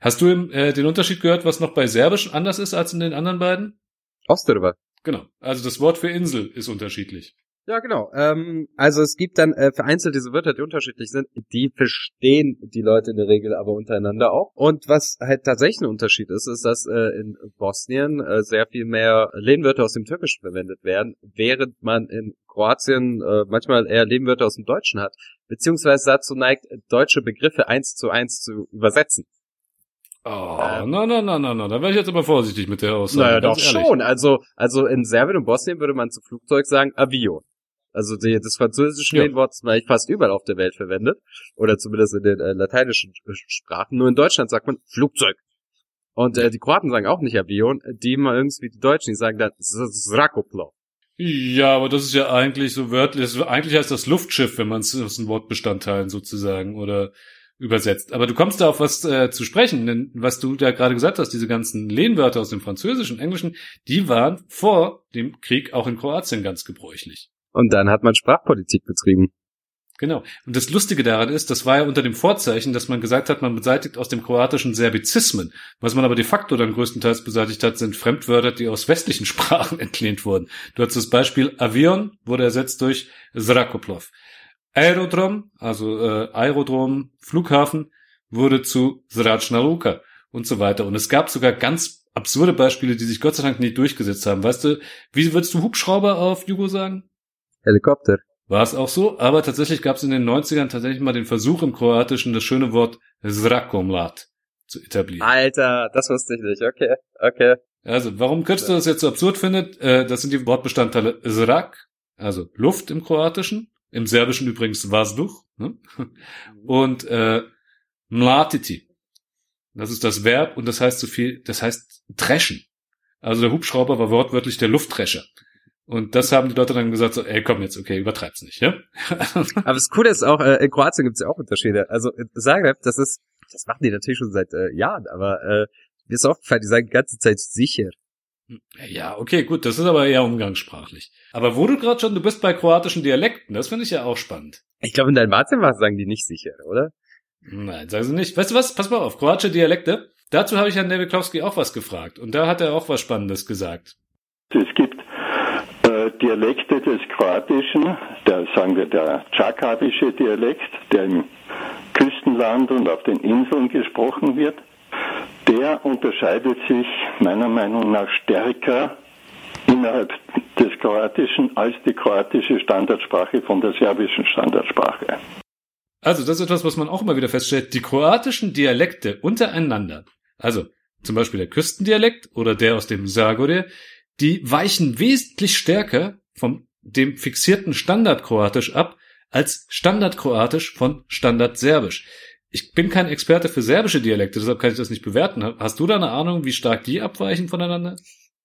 Hast du im, äh, den Unterschied gehört, was noch bei Serbisch anders ist als in den anderen beiden? Osterwa. Genau. Also das Wort für Insel ist unterschiedlich. Ja, genau. Ähm, also es gibt dann äh, vereinzelt diese Wörter, die unterschiedlich sind. Die verstehen die Leute in der Regel aber untereinander auch. Und was halt tatsächlich ein Unterschied ist, ist, dass äh, in Bosnien äh, sehr viel mehr Lehnwörter aus dem Türkischen verwendet werden, während man in Kroatien äh, manchmal eher Lehnwörter aus dem Deutschen hat, beziehungsweise dazu neigt, deutsche Begriffe eins zu eins zu übersetzen. Oh, Ähm. na, na, na, na, na, da wäre ich jetzt aber vorsichtig mit der Aussage. Naja, doch ehrlich. schon. Also, also in Serbien und Bosnien würde man zu Flugzeug sagen Avion. Also die, das französische Ja. Lehnwort ist eigentlich fast überall auf der Welt verwendet. Oder zumindest in den äh, lateinischen äh, Sprachen. Nur in Deutschland sagt man Flugzeug. Und äh, die Kroaten sagen auch nicht Avion, die immer irgendwie die Deutschen, die sagen dann Zrakoplo. Ja, aber das ist ja eigentlich so wörtlich, eigentlich heißt das Luftschiff, wenn man es aus den Wortbestandteilen sozusagen oder übersetzt. Aber du kommst da auf was äh, zu sprechen, denn was du da gerade gesagt hast, diese ganzen Lehnwörter aus dem Französischen, Englischen, die waren vor dem Krieg auch in Kroatien ganz gebräuchlich. Und dann hat man Sprachpolitik betrieben. Genau. Und das Lustige daran ist, das war ja unter dem Vorzeichen, dass man gesagt hat, man beseitigt aus dem Kroatischen Serbizismen. Was man aber de facto dann größtenteils beseitigt hat, sind Fremdwörter, die aus westlichen *laughs* Sprachen entlehnt wurden. Du hast das Beispiel Avion, wurde ersetzt durch Zrakoplov. Aerodrom, also äh, Aerodrom, Flughafen, wurde zu Zračna Luka und so weiter. Und es gab sogar ganz absurde Beispiele, die sich Gott sei Dank nicht durchgesetzt haben. Weißt du, wie würdest du Hubschrauber auf Jugo sagen? Helikopter. War es auch so, aber tatsächlich gab es in den 90ern tatsächlich mal den Versuch im Kroatischen das schöne Wort Zrakomlat zu etablieren. Alter, das wusste ich nicht. Okay, okay. Also, warum Christo das jetzt so absurd findet, äh, das sind die Wortbestandteile Zrak, also Luft im Kroatischen, im Serbischen übrigens Vazduch, ne? und äh, Mlatiti. Das ist das Verb und das heißt so viel, das heißt dreschen. Also der Hubschrauber war wortwörtlich der Luftdrescher. Und das haben die Leute dann gesagt, so, ey, komm jetzt, okay, übertreib's nicht, ja? *laughs* Aber das Coole ist auch, äh, in Kroatien gibt's ja auch Unterschiede. Also in Zagreb, das ist, das machen die natürlich schon seit äh, Jahren, aber äh, mir ist aufgefallen, die sagen die ganze Zeit sicher. Ja, okay, gut, das ist aber eher umgangssprachlich. Aber wo du gerade schon, du bist bei kroatischen Dialekten, das finde ich ja auch spannend. Ich glaube, in Dalmatien sagen die nicht sicher, oder? Nein, sagen sie nicht. Weißt du was? Pass mal auf, kroatische Dialekte. Dazu habe ich Herrn Newiklowski auch was gefragt. Und da hat er auch was Spannendes gesagt. Es gibt äh, Dialekte des Kroatischen, der, sagen wir der Tschakawische Dialekt, der im Küstenland und auf den Inseln gesprochen wird. Der unterscheidet sich meiner Meinung nach stärker innerhalb des Kroatischen als die kroatische Standardsprache von der serbischen Standardsprache. Also, das ist etwas, was man auch immer wieder feststellt. Die kroatischen Dialekte untereinander, also zum Beispiel der Küstendialekt oder der aus dem Zagorje, die weichen wesentlich stärker vom dem fixierten Standardkroatisch ab als Standardkroatisch von Standardserbisch. Ich bin kein Experte für serbische Dialekte, deshalb kann ich das nicht bewerten. Hast du da eine Ahnung, wie stark die abweichen voneinander?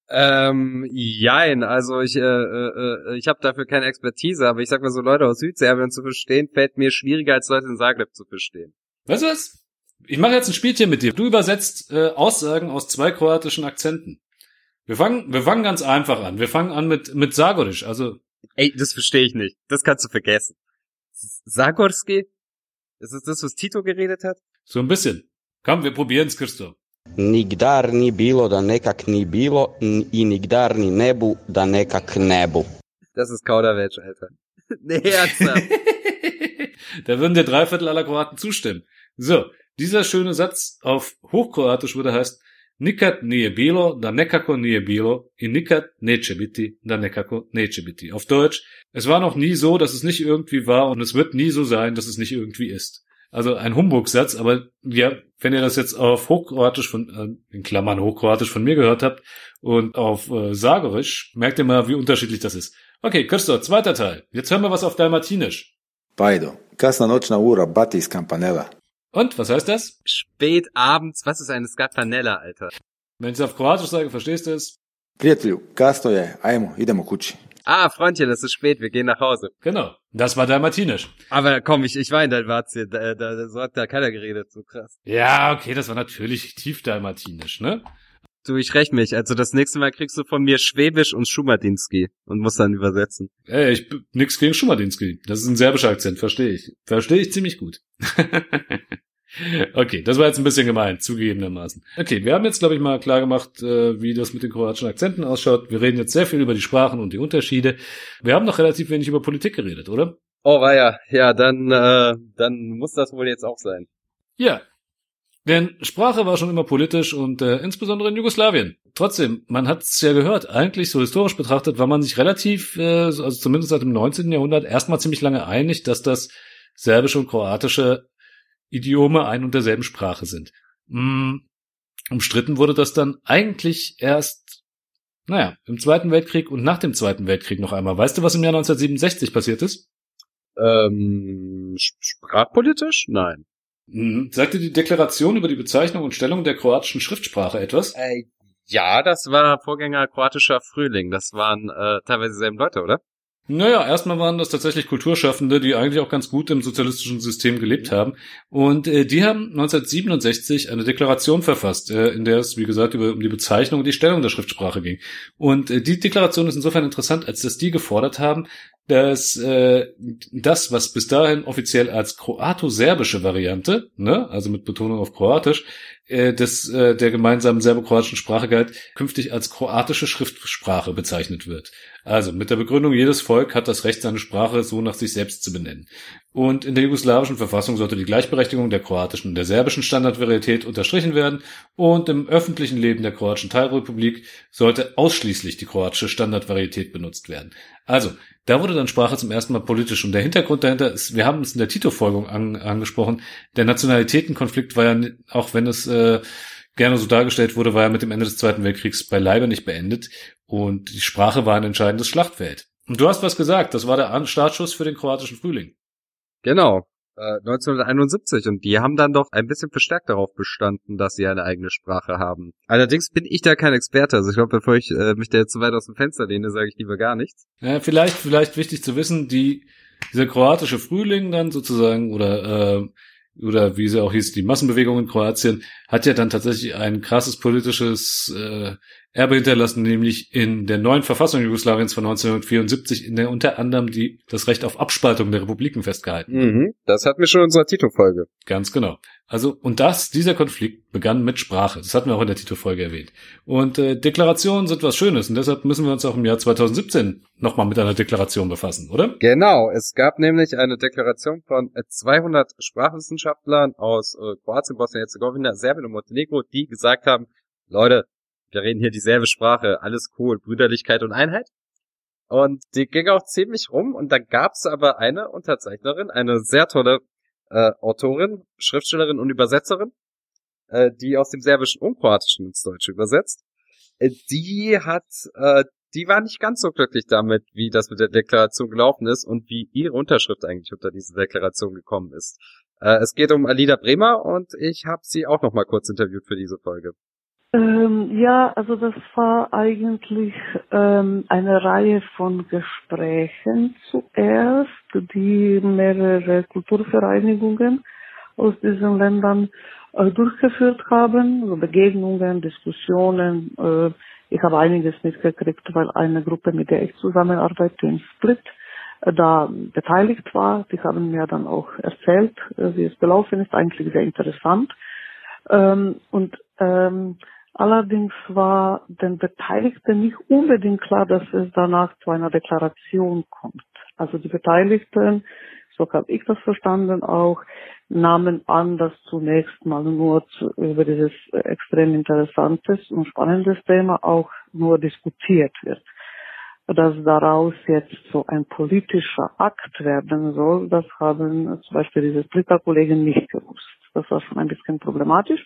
Ähm, jein, also ich, äh, äh, ich habe dafür keine Expertise, aber ich sag mal so, Leute aus Südserbien zu verstehen, fällt mir schwieriger als Leute in Zagreb zu verstehen. Weißt du was? Ich mache jetzt ein Spielchen mit dir. Du übersetzt äh, Aussagen aus zwei kroatischen Akzenten. Wir fangen, wir fangen ganz einfach an. Wir fangen an mit mit Sagorisch. Also Ey, das verstehe ich nicht. Das kannst du vergessen. Sagorski? Ist das das, was Tito geredet hat? so ein bisschen. Komm, wir probieren's, Christo. Nigdar ni bilo da nekak ni bilo n- i nigdar ni nebu da nekak nebu. Das ist Kauderwelsch, Alter. *laughs* nee, ernsthaft. *laughs* da würden dir drei Viertel aller Kroaten zustimmen. So, dieser schöne Satz auf Hochkroatisch würde heißt Nikad nije bilo, da nekako nije bilo i nikad neće biti, da nekako neće biti. Auf Deutsch, es war noch nie so, dass es nicht irgendwie war und es wird nie so sein, dass es nicht irgendwie ist. Also ein Humbug-Satz, aber ja, wenn ihr das jetzt auf Hochkroatisch von, äh, in Klammern Hochkroatisch von mir gehört habt und auf äh, Sagorisch, merkt ihr mal, wie unterschiedlich das ist. Okay, Christoph, zweiter Teil. Jetzt hören wir was auf Dalmatinisch. Pajdo, kasna noćna ura, bati iz. Und, was heißt das? Spät abends, was ist eine Scapanella, Alter? Wenn ich es auf Kroatisch sage, verstehst du es? Prijatelju, kasno je, ajmo, idemo kući. Ah, Freundchen, es ist spät, wir gehen nach Hause. Genau. Das war Dalmatinisch. Aber komm, ich, ich war in Dalmatien, da, da, da, so hat da keiner geredet, so krass. Ja, okay, das war natürlich tief Dalmatinisch, ne? Du, ich räch mich. Also das nächste Mal kriegst du von mir Schwäbisch und Schumadinski und musst dann übersetzen. Ey, ich nix gegen Schumadinski. Das ist ein serbischer Akzent, verstehe ich. Verstehe ich ziemlich gut. *laughs* okay, das war jetzt ein bisschen gemein, zugegebenermaßen. Okay, wir haben jetzt, glaube ich, mal klar gemacht, äh, wie das mit den kroatischen Akzenten ausschaut. Wir reden jetzt sehr viel über die Sprachen und die Unterschiede. Wir haben noch relativ wenig über Politik geredet, oder? Oh, war ja. Ja, dann, äh, dann muss das wohl jetzt auch sein. Ja. Denn Sprache war schon immer politisch und äh, insbesondere in Jugoslawien. Trotzdem, man hat es ja gehört, eigentlich so historisch betrachtet war man sich relativ, äh, also zumindest seit dem 19. Jahrhundert, erstmal ziemlich lange einig, dass das serbische und kroatische Idiome ein und derselben Sprache sind. Mm, umstritten wurde das dann eigentlich erst, naja, im Zweiten Weltkrieg und nach dem Zweiten Weltkrieg noch einmal. Weißt du, was im Jahr 1967 passiert ist? Ähm, sp- sprachpolitisch? Nein. Mm, Sagte die Deklaration über die Bezeichnung und Stellung der kroatischen Schriftsprache etwas? Äh, ja, das war Vorgänger kroatischer Frühling. Das waren äh, teilweise dieselben Leute, oder? Naja, erstmal waren das tatsächlich Kulturschaffende, die eigentlich auch ganz gut im sozialistischen System gelebt haben. Und äh, die haben 1967 eine Deklaration verfasst, äh, in der es, wie gesagt, über, um die Bezeichnung und die Stellung der Schriftsprache ging. Und äh, die Deklaration ist insofern interessant, als dass die gefordert haben, dass äh, das, was bis dahin offiziell als kroato-serbische Variante, ne, also mit Betonung auf Kroatisch, äh, des, äh, der gemeinsamen serbo-kroatischen Sprache galt, künftig als kroatische Schriftsprache bezeichnet wird. Also mit der Begründung, jedes Volk hat das Recht, seine Sprache so nach sich selbst zu benennen. Und in der jugoslawischen Verfassung sollte die Gleichberechtigung der kroatischen und der serbischen Standardvarietät unterstrichen werden und im öffentlichen Leben der kroatischen Teilrepublik sollte ausschließlich die kroatische Standardvarietät benutzt werden. Also, da wurde dann Sprache zum ersten Mal politisch und der Hintergrund dahinter ist, wir haben es in der Tito-Folgung an, angesprochen, der Nationalitätenkonflikt war ja, auch wenn es äh, gerne so dargestellt wurde, war ja mit dem Ende des Zweiten Weltkriegs beileibe nicht beendet und die Sprache war ein entscheidendes Schlachtfeld. Und du hast was gesagt, das war der Startschuss für den kroatischen Frühling. Genau. Äh, 1971 und die haben dann doch ein bisschen verstärkt darauf bestanden, dass sie eine eigene Sprache haben. Allerdings bin ich da kein Experte, also ich glaube, bevor ich äh, mich da jetzt zu weit aus dem Fenster lehne, sage ich lieber gar nichts. Ja, vielleicht, vielleicht wichtig zu wissen, die, dieser kroatische Frühling dann sozusagen oder äh, oder wie sie auch hieß, die Massenbewegung in Kroatien, hat ja dann tatsächlich ein krasses politisches äh, Erbe hinterlassen, nämlich in der neuen Verfassung Jugoslawiens von 1974, in der unter anderem die, das Recht auf Abspaltung der Republiken festgehalten. Mhm, das hatten wir schon in unserer Tito-Folge. Ganz genau. Also, und das, dieser Konflikt begann mit Sprache. Das hatten wir auch in der Tito-Folge erwähnt. Und äh, Deklarationen sind was Schönes und deshalb müssen wir uns auch im Jahr 2017 nochmal mit einer Deklaration befassen, oder? Genau, es gab nämlich eine Deklaration von 200 Sprachwissenschaftlern aus äh, Kroatien, Bosnien-Herzegowina, Serbien und Montenegro, die gesagt haben, Leute, wir reden hier dieselbe Sprache, alles cool, Brüderlichkeit und Einheit. Und die ging auch ziemlich rum und da gab's aber eine Unterzeichnerin, eine sehr tolle äh, Autorin, Schriftstellerin und Übersetzerin, äh, die aus dem Serbischen und Kroatischen ins Deutsche übersetzt. Äh, die hat, äh, die war nicht ganz so glücklich damit, wie das mit der Deklaration gelaufen ist und wie ihre Unterschrift eigentlich unter diese Deklaration gekommen ist. Äh, es geht um Alida Bremer und ich habe sie auch noch mal kurz interviewt für diese Folge. Ähm, ja, also das war eigentlich ähm, eine Reihe von Gesprächen zuerst, die mehrere Kulturvereinigungen aus diesen Ländern äh, durchgeführt haben, also Begegnungen, Diskussionen. Äh, ich habe einiges mitgekriegt, weil eine Gruppe, mit der ich zusammenarbeite in Split, äh, da beteiligt war. Die haben mir dann auch erzählt, äh, wie es gelaufen ist. Eigentlich sehr interessant. Ähm, und ähm, Allerdings war den Beteiligten nicht unbedingt klar, dass es danach zu einer Deklaration kommt. Also die Beteiligten, so habe ich das verstanden, auch nahmen an, dass zunächst mal nur zu, über dieses extrem interessantes und spannendes Thema auch nur diskutiert wird. Dass daraus jetzt so ein politischer Akt werden soll, das haben zum Beispiel diese Splitter-Kollegen nicht gewusst. Das war schon ein bisschen problematisch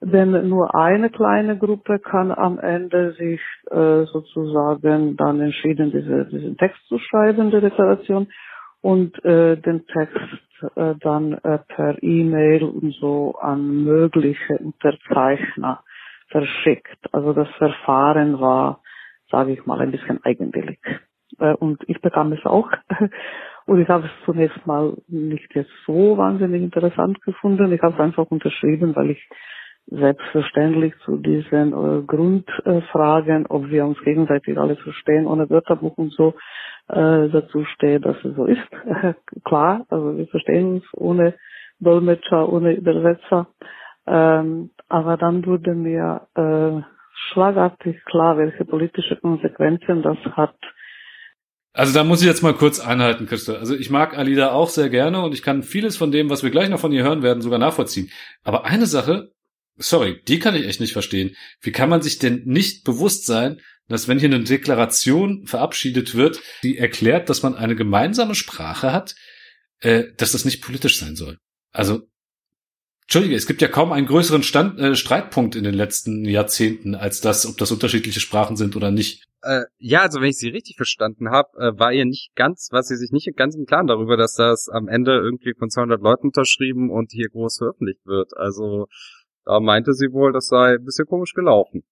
denn nur eine kleine Gruppe kann am Ende sich äh, sozusagen dann entschieden, diese, diesen Text zu schreiben, der Deklaration, und äh, den Text äh, dann äh, per E-Mail und so an mögliche Unterzeichner verschickt. Also das Verfahren war, sage ich mal, ein bisschen eigenwillig. Äh, und ich bekam es auch. *laughs* Und ich habe es zunächst mal nicht jetzt so wahnsinnig interessant gefunden. Ich habe es einfach unterschrieben, weil ich selbstverständlich zu diesen äh, Grundfragen, ob wir uns gegenseitig alle verstehen, ohne Wörterbuch und so, äh, dazu stehe, dass es so ist. *laughs* Klar, also wir verstehen uns ohne Dolmetscher, ohne Übersetzer. Ähm, aber dann wurde mir äh, schlagartig klar, welche politische Konsequenzen das hat. Also da muss ich jetzt mal kurz einhalten, Christa. Also ich mag Alida auch sehr gerne und ich kann vieles von dem, was wir gleich noch von ihr hören werden, sogar nachvollziehen. Aber eine Sache sorry, die kann ich echt nicht verstehen. Wie kann man sich denn nicht bewusst sein, dass wenn hier eine Deklaration verabschiedet wird, die erklärt, dass man eine gemeinsame Sprache hat, äh, dass das nicht politisch sein soll? Also, Entschuldige, es gibt ja kaum einen größeren Stand, äh, Streitpunkt in den letzten Jahrzehnten als das, ob das unterschiedliche Sprachen sind oder nicht. Äh, ja, also wenn ich sie richtig verstanden habe, äh, war ihr nicht ganz, was sie sich nicht ganz im Klaren darüber, dass das am Ende irgendwie von 200 Leuten unterschrieben und hier groß veröffentlicht wird. Also da meinte sie wohl, das sei ein bisschen komisch gelaufen.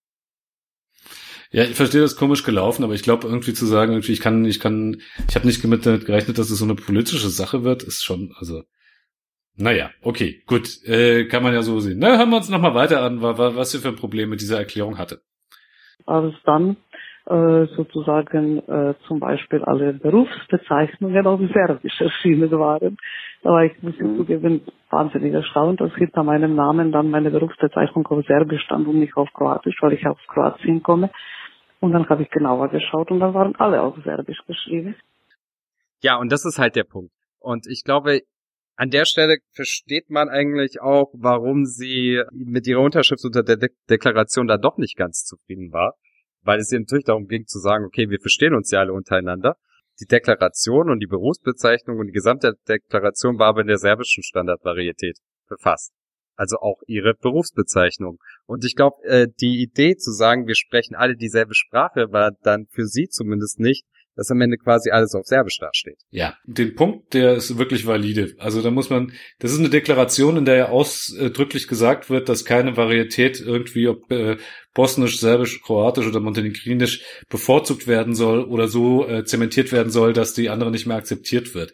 Ja, ich verstehe das komisch gelaufen, aber ich glaube irgendwie zu sagen, irgendwie ich kann, ich kann, ich habe nicht damit gerechnet, dass es so eine politische Sache wird, ist schon, also, naja, okay, gut, äh, kann man ja so sehen. Na, hören wir uns nochmal weiter an, was sie für ein Problem mit dieser Erklärung hatte. Als dann äh, sozusagen äh, zum Beispiel alle Berufsbezeichnungen auf Serbisch erschienen waren. Da war ich, muss ich zugeben, wahnsinnig erstaunt, dass hinter meinem Namen dann meine Berufsbezeichnung auf Serbisch stand und nicht auf Kroatisch, weil ich aus Kroatien komme. Und dann habe ich genauer geschaut und dann waren alle auf Serbisch geschrieben. Ja, und das ist halt der Punkt. Und ich glaube, an der Stelle versteht man eigentlich auch, warum sie mit ihrer Unterschrift unter der De Deklaration da doch nicht ganz zufrieden war weil es ihr natürlich darum ging zu sagen, okay, wir verstehen uns ja alle untereinander. Die Deklaration und die Berufsbezeichnung und die gesamte Deklaration war aber in der serbischen Standardvarietät befasst. Also auch ihre Berufsbezeichnung. Und ich glaube, äh, die Idee zu sagen, wir sprechen alle dieselbe Sprache, war dann für sie zumindest nicht, dass am Ende quasi alles auf Serbisch dasteht. Ja, den Punkt, der ist wirklich valide. Also da muss man, das ist eine Deklaration, in der ja ausdrücklich gesagt wird, dass keine Varietät irgendwie, ob äh, bosnisch, serbisch, kroatisch oder montenegrinisch bevorzugt werden soll oder so äh, zementiert werden soll, dass die andere nicht mehr akzeptiert wird.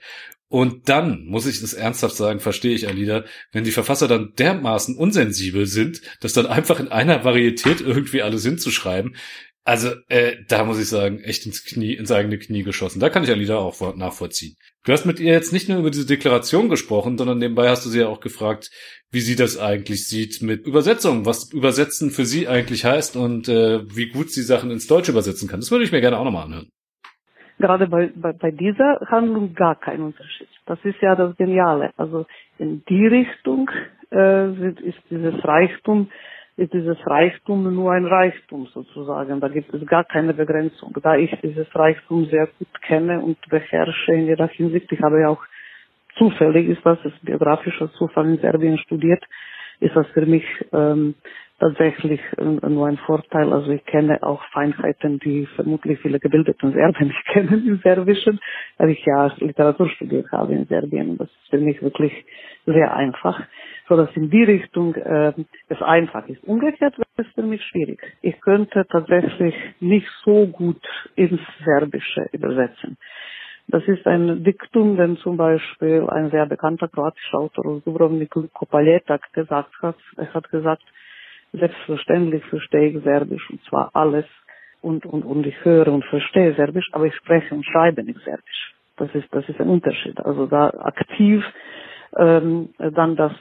Und dann, muss ich das ernsthaft sagen, verstehe ich Alida, wenn die Verfasser dann dermaßen unsensibel sind, das dann einfach in einer Varietät irgendwie alles hinzuschreiben, also äh, da muss ich sagen, echt ins Knie, ins eigene Knie geschossen. Da kann ich Alida auch nachvollziehen. Du hast mit ihr jetzt nicht nur über diese Deklaration gesprochen, sondern nebenbei hast du sie ja auch gefragt, wie sie das eigentlich sieht mit Übersetzung, was Übersetzen für sie eigentlich heißt und äh, wie gut sie Sachen ins Deutsche übersetzen kann. Das würde ich mir gerne auch nochmal anhören gerade bei, bei, bei dieser Handlung gar kein Unterschied. Das ist ja das Geniale. Also in die Richtung äh, ist dieses Reichtum, ist dieses Reichtum nur ein Reichtum sozusagen. Da gibt es gar keine Begrenzung. Da ich dieses Reichtum sehr gut kenne und beherrsche in jeder Hinsicht, ich habe ja auch zufällig, ist das, ist biografischer Zufall in Serbien studiert, ist das für mich ähm, tatsächlich nur ein Vorteil. Also ich kenne auch Feinheiten, die vermutlich viele gebildete Serben nicht *laughs* kennen im Serbischen, weil ich ja Literatur studiert habe in Serbien das ist für mich wirklich sehr einfach. So dass in die Richtung äh, es einfach ist. Umgekehrt wäre es für mich schwierig. Ich könnte tatsächlich nicht so gut ins Serbische übersetzen. Das ist ein Diktum, den zum Beispiel ein sehr bekannter kroatischer Autor Dubrovnik, Kopaljetak, gesagt hat. Er hat gesagt, Selbstverständlich verstehe ich Serbisch und zwar alles und, und, und ich höre und verstehe Serbisch, aber ich spreche und schreibe nicht Serbisch. Das ist, das ist ein Unterschied. Also da aktiv ähm, dann das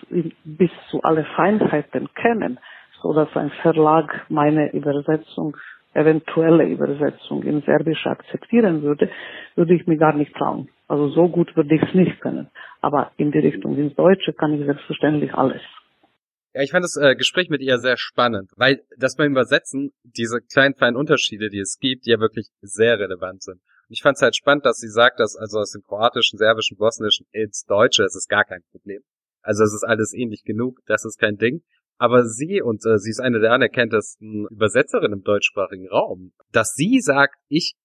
bis zu alle Feinheiten kennen, so dass ein Verlag meine Übersetzung, eventuelle Übersetzung in Serbisch akzeptieren würde, würde ich mir gar nicht trauen. Also so gut würde ich es nicht können. Aber in die Richtung ins Deutsche kann ich selbstverständlich alles. Ja, ich fand das äh, Gespräch mit ihr sehr spannend, weil das beim Übersetzen diese kleinen feinen Unterschiede, die es gibt, ja wirklich sehr relevant sind. Und ich fand es halt spannend, dass sie sagt, dass also aus dem kroatischen, serbischen, bosnischen ins Deutsche ist es gar kein Problem. Also es ist alles ähnlich genug, das ist kein Ding. Aber sie, und äh, sie ist eine der anerkanntesten Übersetzerinnen im deutschsprachigen Raum, dass sie sagt, ich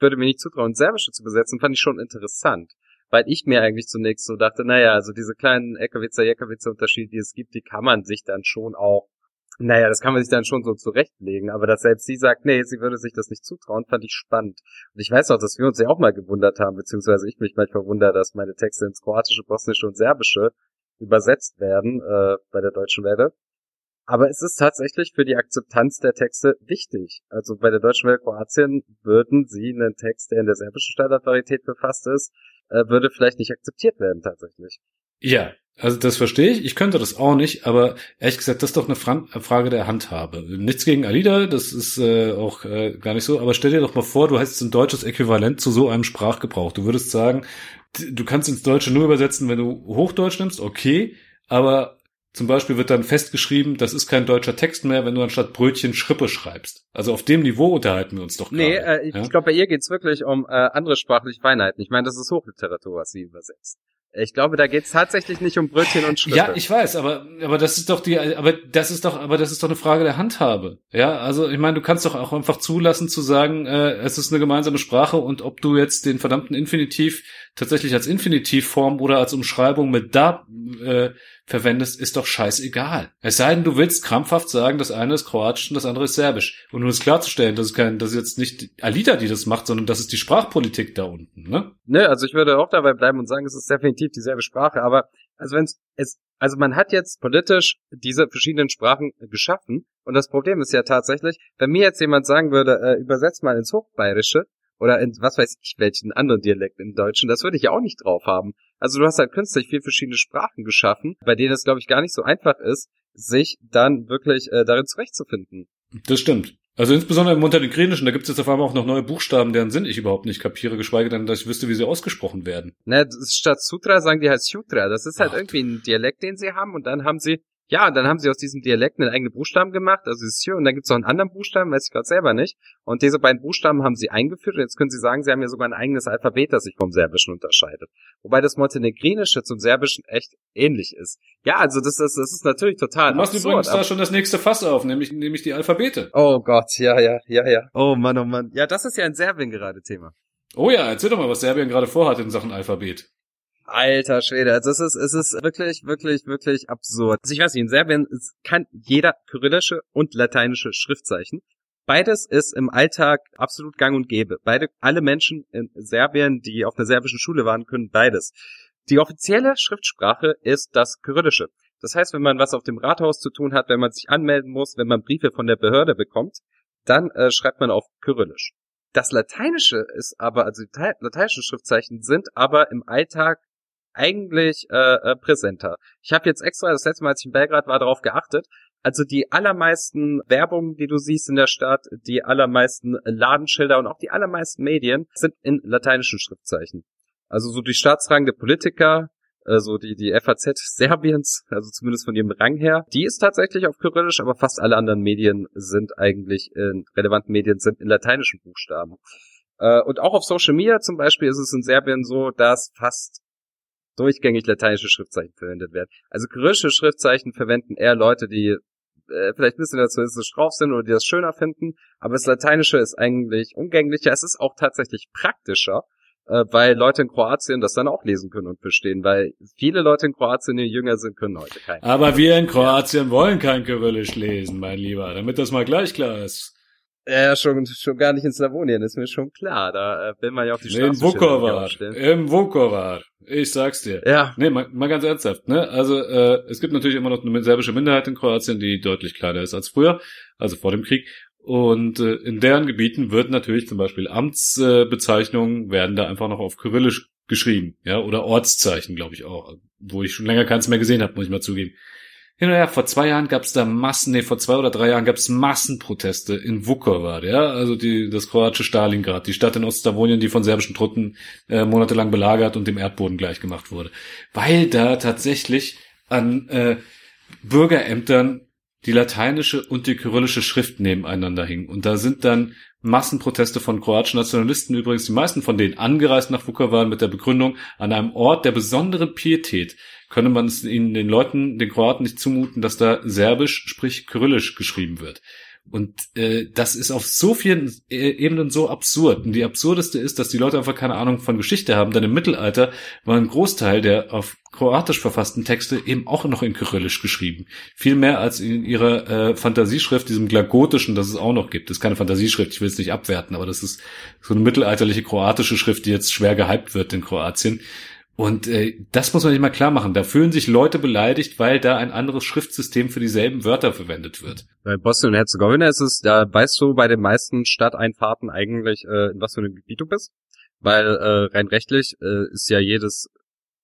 würde mir nicht zutrauen, Serbische zu übersetzen, fand ich schon interessant weil ich mir eigentlich zunächst so dachte, naja, also diese kleinen Eckewitzer, Jeckewitzer Unterschiede, die es gibt, die kann man sich dann schon auch, naja, das kann man sich dann schon so zurechtlegen, aber dass selbst sie sagt, nee, sie würde sich das nicht zutrauen, fand ich spannend. Und ich weiß auch, dass wir uns ja auch mal gewundert haben, beziehungsweise ich mich manchmal wundere, dass meine Texte ins Kroatische, Bosnische und Serbische übersetzt werden äh, bei der Deutschen Welle. Aber es ist tatsächlich für die Akzeptanz der Texte wichtig. Also bei der Deutschen Welle Kroatien würden sie einen Text, der in der serbischen Standardvarietät befasst ist, äh, würde vielleicht nicht akzeptiert werden tatsächlich. Ja, also das verstehe ich. Ich könnte das auch nicht, aber ehrlich gesagt, das ist doch eine Frage der Handhabe. Nichts gegen Alida, das ist äh, auch äh, gar nicht so. Aber stell dir doch mal vor, du hast ein deutsches Äquivalent zu so einem Sprachgebrauch. Du würdest sagen, du kannst ins Deutsche nur übersetzen, wenn du Hochdeutsch nimmst, okay, aber zum Beispiel wird dann festgeschrieben, das ist kein deutscher Text mehr, wenn du anstatt Brötchen Schrippe schreibst. Also auf dem Niveau unterhalten wir uns doch gerade. Nee, äh, ich ja? glaube, bei ihr geht's wirklich um äh, andere sprachliche Feinheiten. Ich meine, das ist Hochliteratur, was sie übersetzt. Ich glaube, da geht's tatsächlich nicht um Brötchen und Schritte. Ja, ich weiß, aber aber das ist doch die, aber das ist doch, aber das ist doch eine Frage der Handhabe. Ja, also ich meine, du kannst doch auch einfach zulassen zu sagen, äh, es ist eine gemeinsame Sprache und ob du jetzt den verdammten Infinitiv tatsächlich als Infinitivform oder als Umschreibung mit da äh, verwendest, ist doch scheißegal. Es sei denn, du willst krampfhaft sagen, das eine ist Kroatisch und das andere ist Serbisch. Und um es klarzustellen, das ist kein, das ist jetzt nicht Alita, die das macht, sondern das ist die Sprachpolitik da unten, ne? Ne, also ich würde auch dabei bleiben und sagen, es ist definitiv dieselbe Sprache, aber also wenn es, also man hat jetzt politisch diese verschiedenen Sprachen geschaffen und das Problem ist ja tatsächlich, wenn mir jetzt jemand sagen würde, äh, übersetzt mal ins Hochbayerische, oder in was weiß ich welchen anderen Dialekt im Deutschen, das würde ich ja auch nicht drauf haben. Also du hast halt künstlich vier verschiedene Sprachen geschaffen, bei denen es, glaube ich, gar nicht so einfach ist, sich dann wirklich äh, darin zurechtzufinden. Das stimmt. Also insbesondere im Montenegrinischen, da gibt es jetzt auf einmal auch noch neue Buchstaben, deren Sinn ich überhaupt nicht kapiere, geschweige denn, dass ich wüsste, wie sie ausgesprochen werden. Ne, statt Sutra sagen die halt Sutra. Das ist halt Ach, irgendwie ein Dialekt, den sie haben und dann haben sie ja, dann haben sie aus diesem Dialekt einen eigenen Buchstaben gemacht, also das Q, und dann gibt es noch einen anderen Buchstaben, weiß ich gerade selber nicht. Und diese beiden Buchstaben haben sie eingeführt und jetzt können sie sagen, sie haben ja sogar ein eigenes Alphabet, das sich vom Serbischen unterscheidet. Wobei das Montenegrinische zum Serbischen echt ähnlich ist. Ja, also das ist, das ist natürlich total Du machst absurd, übrigens da schon das nächste Fass auf, nämlich, nämlich die Alphabete. Oh Gott, ja, ja, ja, ja. Oh Mann, oh Mann. Ja, das ist ja in Serbien gerade Thema. Oh ja, erzähl doch mal, was Serbien gerade vorhat in Sachen Alphabet. Alter Schwede, also es ist, es ist wirklich, wirklich, wirklich absurd. Also ich weiß nicht, in Serbien kann jeder kyrillische und lateinische Schriftzeichen. Beides ist im Alltag absolut gang und gäbe. Beide, alle Menschen in Serbien, die auf einer serbischen Schule waren, können beides. Die offizielle Schriftsprache ist das Kyrillische. Das heißt, wenn man was auf dem Rathaus zu tun hat, wenn man sich anmelden muss, wenn man Briefe von der Behörde bekommt, dann äh, schreibt man auf Kyrillisch. Das Lateinische ist aber, also die lateinischen Schriftzeichen sind aber im Alltag eigentlich äh, äh, präsenter. Ich habe jetzt extra das letzte Mal, als ich in Belgrad war, darauf geachtet. Also die allermeisten Werbungen, die du siehst in der Stadt, die allermeisten Ladenschilder und auch die allermeisten Medien sind in lateinischen Schriftzeichen. Also so die staatsrangende Politiker, also die, die FAZ Serbiens, also zumindest von ihrem Rang her, die ist tatsächlich auf Kyrillisch, aber fast alle anderen Medien sind eigentlich in relevanten Medien sind in lateinischen Buchstaben. Äh, und auch auf Social Media zum Beispiel ist es in Serbien so, dass fast durchgängig lateinische Schriftzeichen verwendet werden. Also kyrillische Schriftzeichen verwenden eher Leute, die äh, vielleicht ein bisschen nationalistisch drauf sind oder die das schöner finden, aber das Lateinische ist eigentlich umgänglicher. Es ist auch tatsächlich praktischer, äh, weil Leute in Kroatien das dann auch lesen können und verstehen, weil viele Leute in Kroatien, die jünger sind, können heute kein. Aber wir in Kroatien wollen kein Kyrillisch lesen, mein Lieber, damit das mal gleich klar ist. Ja, schon, schon gar nicht in Slawonien, ist mir schon klar. Da äh, will man ja auf die Straße Im Vukovar. Im Vukovar. Ich sag's dir. Ja. Nee, mal, mal ganz ernsthaft, ne? Also, äh, es gibt natürlich immer noch eine serbische Minderheit in Kroatien, die deutlich kleiner ist als früher, also vor dem Krieg. Und äh, in deren Gebieten wird natürlich zum Beispiel Amtsbezeichnungen äh, werden da einfach noch auf Kyrillisch geschrieben, ja, oder Ortszeichen, glaube ich auch, wo ich schon länger keins mehr gesehen habe, muss ich mal zugeben. Hin und her, vor zwei Jahren gab es da Massen, nee, vor zwei oder drei Jahren gab es Massenproteste in Vukovar, ja, also die, das kroatische Stalingrad, die Stadt in Ostslawonien, die von serbischen Truppen äh, monatelang belagert und dem Erdboden gleichgemacht wurde. Weil da tatsächlich an äh, Bürgerämtern die lateinische und die kyrillische Schrift nebeneinander hingen. Und da sind dann Massenproteste von kroatischen Nationalisten, übrigens die meisten von denen angereist nach Vukovar mit der Begründung, an einem Ort der besonderen Pietät könne man es ihnen den Leuten, den Kroaten nicht zumuten, dass da Serbisch, sprich Kyrillisch geschrieben wird. Und äh, das ist auf so vielen e-, Ebenen so absurd. Und die absurdeste ist, dass die Leute einfach keine Ahnung von Geschichte haben. Denn im Mittelalter war ein Großteil der auf kroatisch verfassten Texte eben auch noch in Kyrillisch geschrieben. Viel mehr als in ihrer äh, Fantasieschrift, diesem Glagotischen, das es auch noch gibt. Das ist keine Fantasieschrift, ich will es nicht abwerten, aber das ist so eine mittelalterliche kroatische Schrift, die jetzt schwer gehypt wird in Kroatien. Und äh, das muss man sich mal klar machen. Da fühlen sich Leute beleidigt, weil da ein anderes Schriftsystem für dieselben Wörter verwendet wird. Bei Bosnien und Herzegowina ist es, da weißt du bei den meisten Stadteinfahrten eigentlich, äh, in was für einem Gebiet du bist. Weil äh, rein rechtlich äh, ist ja jedes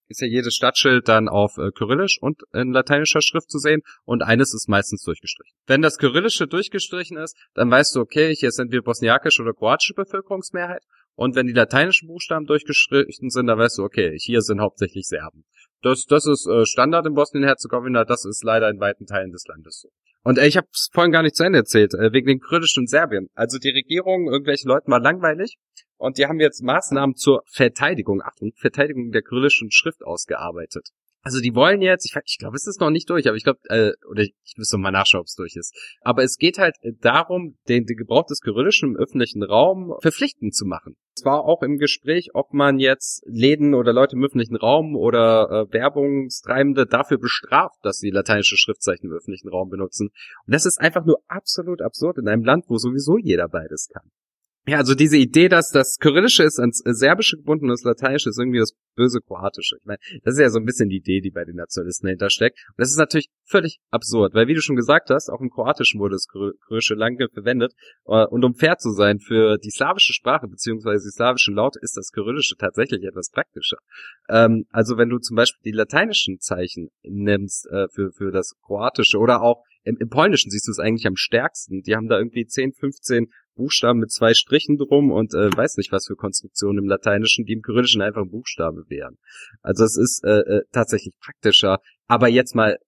ist ja jedes Stadtschild dann auf äh, Kyrillisch und in lateinischer Schrift zu sehen und eines ist meistens durchgestrichen. Wenn das Kyrillische durchgestrichen ist, dann weißt du, okay, hier sind wir bosniakische oder kroatische Bevölkerungsmehrheit und wenn die lateinischen Buchstaben durchgestrichen sind, dann weißt du, okay, hier sind hauptsächlich Serben. Das, das ist äh, Standard in Bosnien-Herzegowina, das ist leider in weiten Teilen des Landes so. Und äh, ich habe es vorhin gar nicht zu Ende erzählt, äh, wegen den kurdischen Serbien. Also die Regierung, irgendwelche Leuten war langweilig und die haben jetzt Maßnahmen zur Verteidigung, Achtung, Verteidigung der kyrillischen Schrift ausgearbeitet. Also die wollen jetzt, ich, ich glaube, es ist noch nicht durch, aber ich glaube, äh, oder ich, ich müsste mal nachschauen, ob es durch ist. Aber es geht halt darum, den, den Gebrauch des Kyrillischen im öffentlichen Raum verpflichtend zu machen. Es war auch im Gespräch, ob man jetzt Läden oder Leute im öffentlichen Raum oder äh, Werbungstreibende dafür bestraft, dass sie lateinische Schriftzeichen im öffentlichen Raum benutzen. Und das ist einfach nur absolut absurd in einem Land, wo sowieso jeder beides kann. Ja, also diese Idee, dass das Kyrillische ist ans Serbische gebunden und das Lateinische ist irgendwie das böse Kroatische. Ich meine, das ist ja so ein bisschen die Idee, die bei den Nationalisten dahinter steckt. Und das ist natürlich völlig absurd, weil wie du schon gesagt hast, auch im Kroatischen wurde das Kyrillische lange verwendet. Äh, und um fair zu sein, für die slawische Sprache beziehungsweise die slawischen Laute ist das Kyrillische tatsächlich etwas praktischer. Ähm, also wenn du zum Beispiel die lateinischen Zeichen nimmst äh, für, für das Kroatische oder auch im, im Polnischen siehst du es eigentlich am stärksten. Die haben da irgendwie 10, 15 Buchstaben mit zwei Strichen drum und äh, weiß nicht was für Konstruktionen im Lateinischen, die im Kyrillischen einfach ein Buchstabe wären. Also es ist äh, äh, tatsächlich praktischer. Aber jetzt mal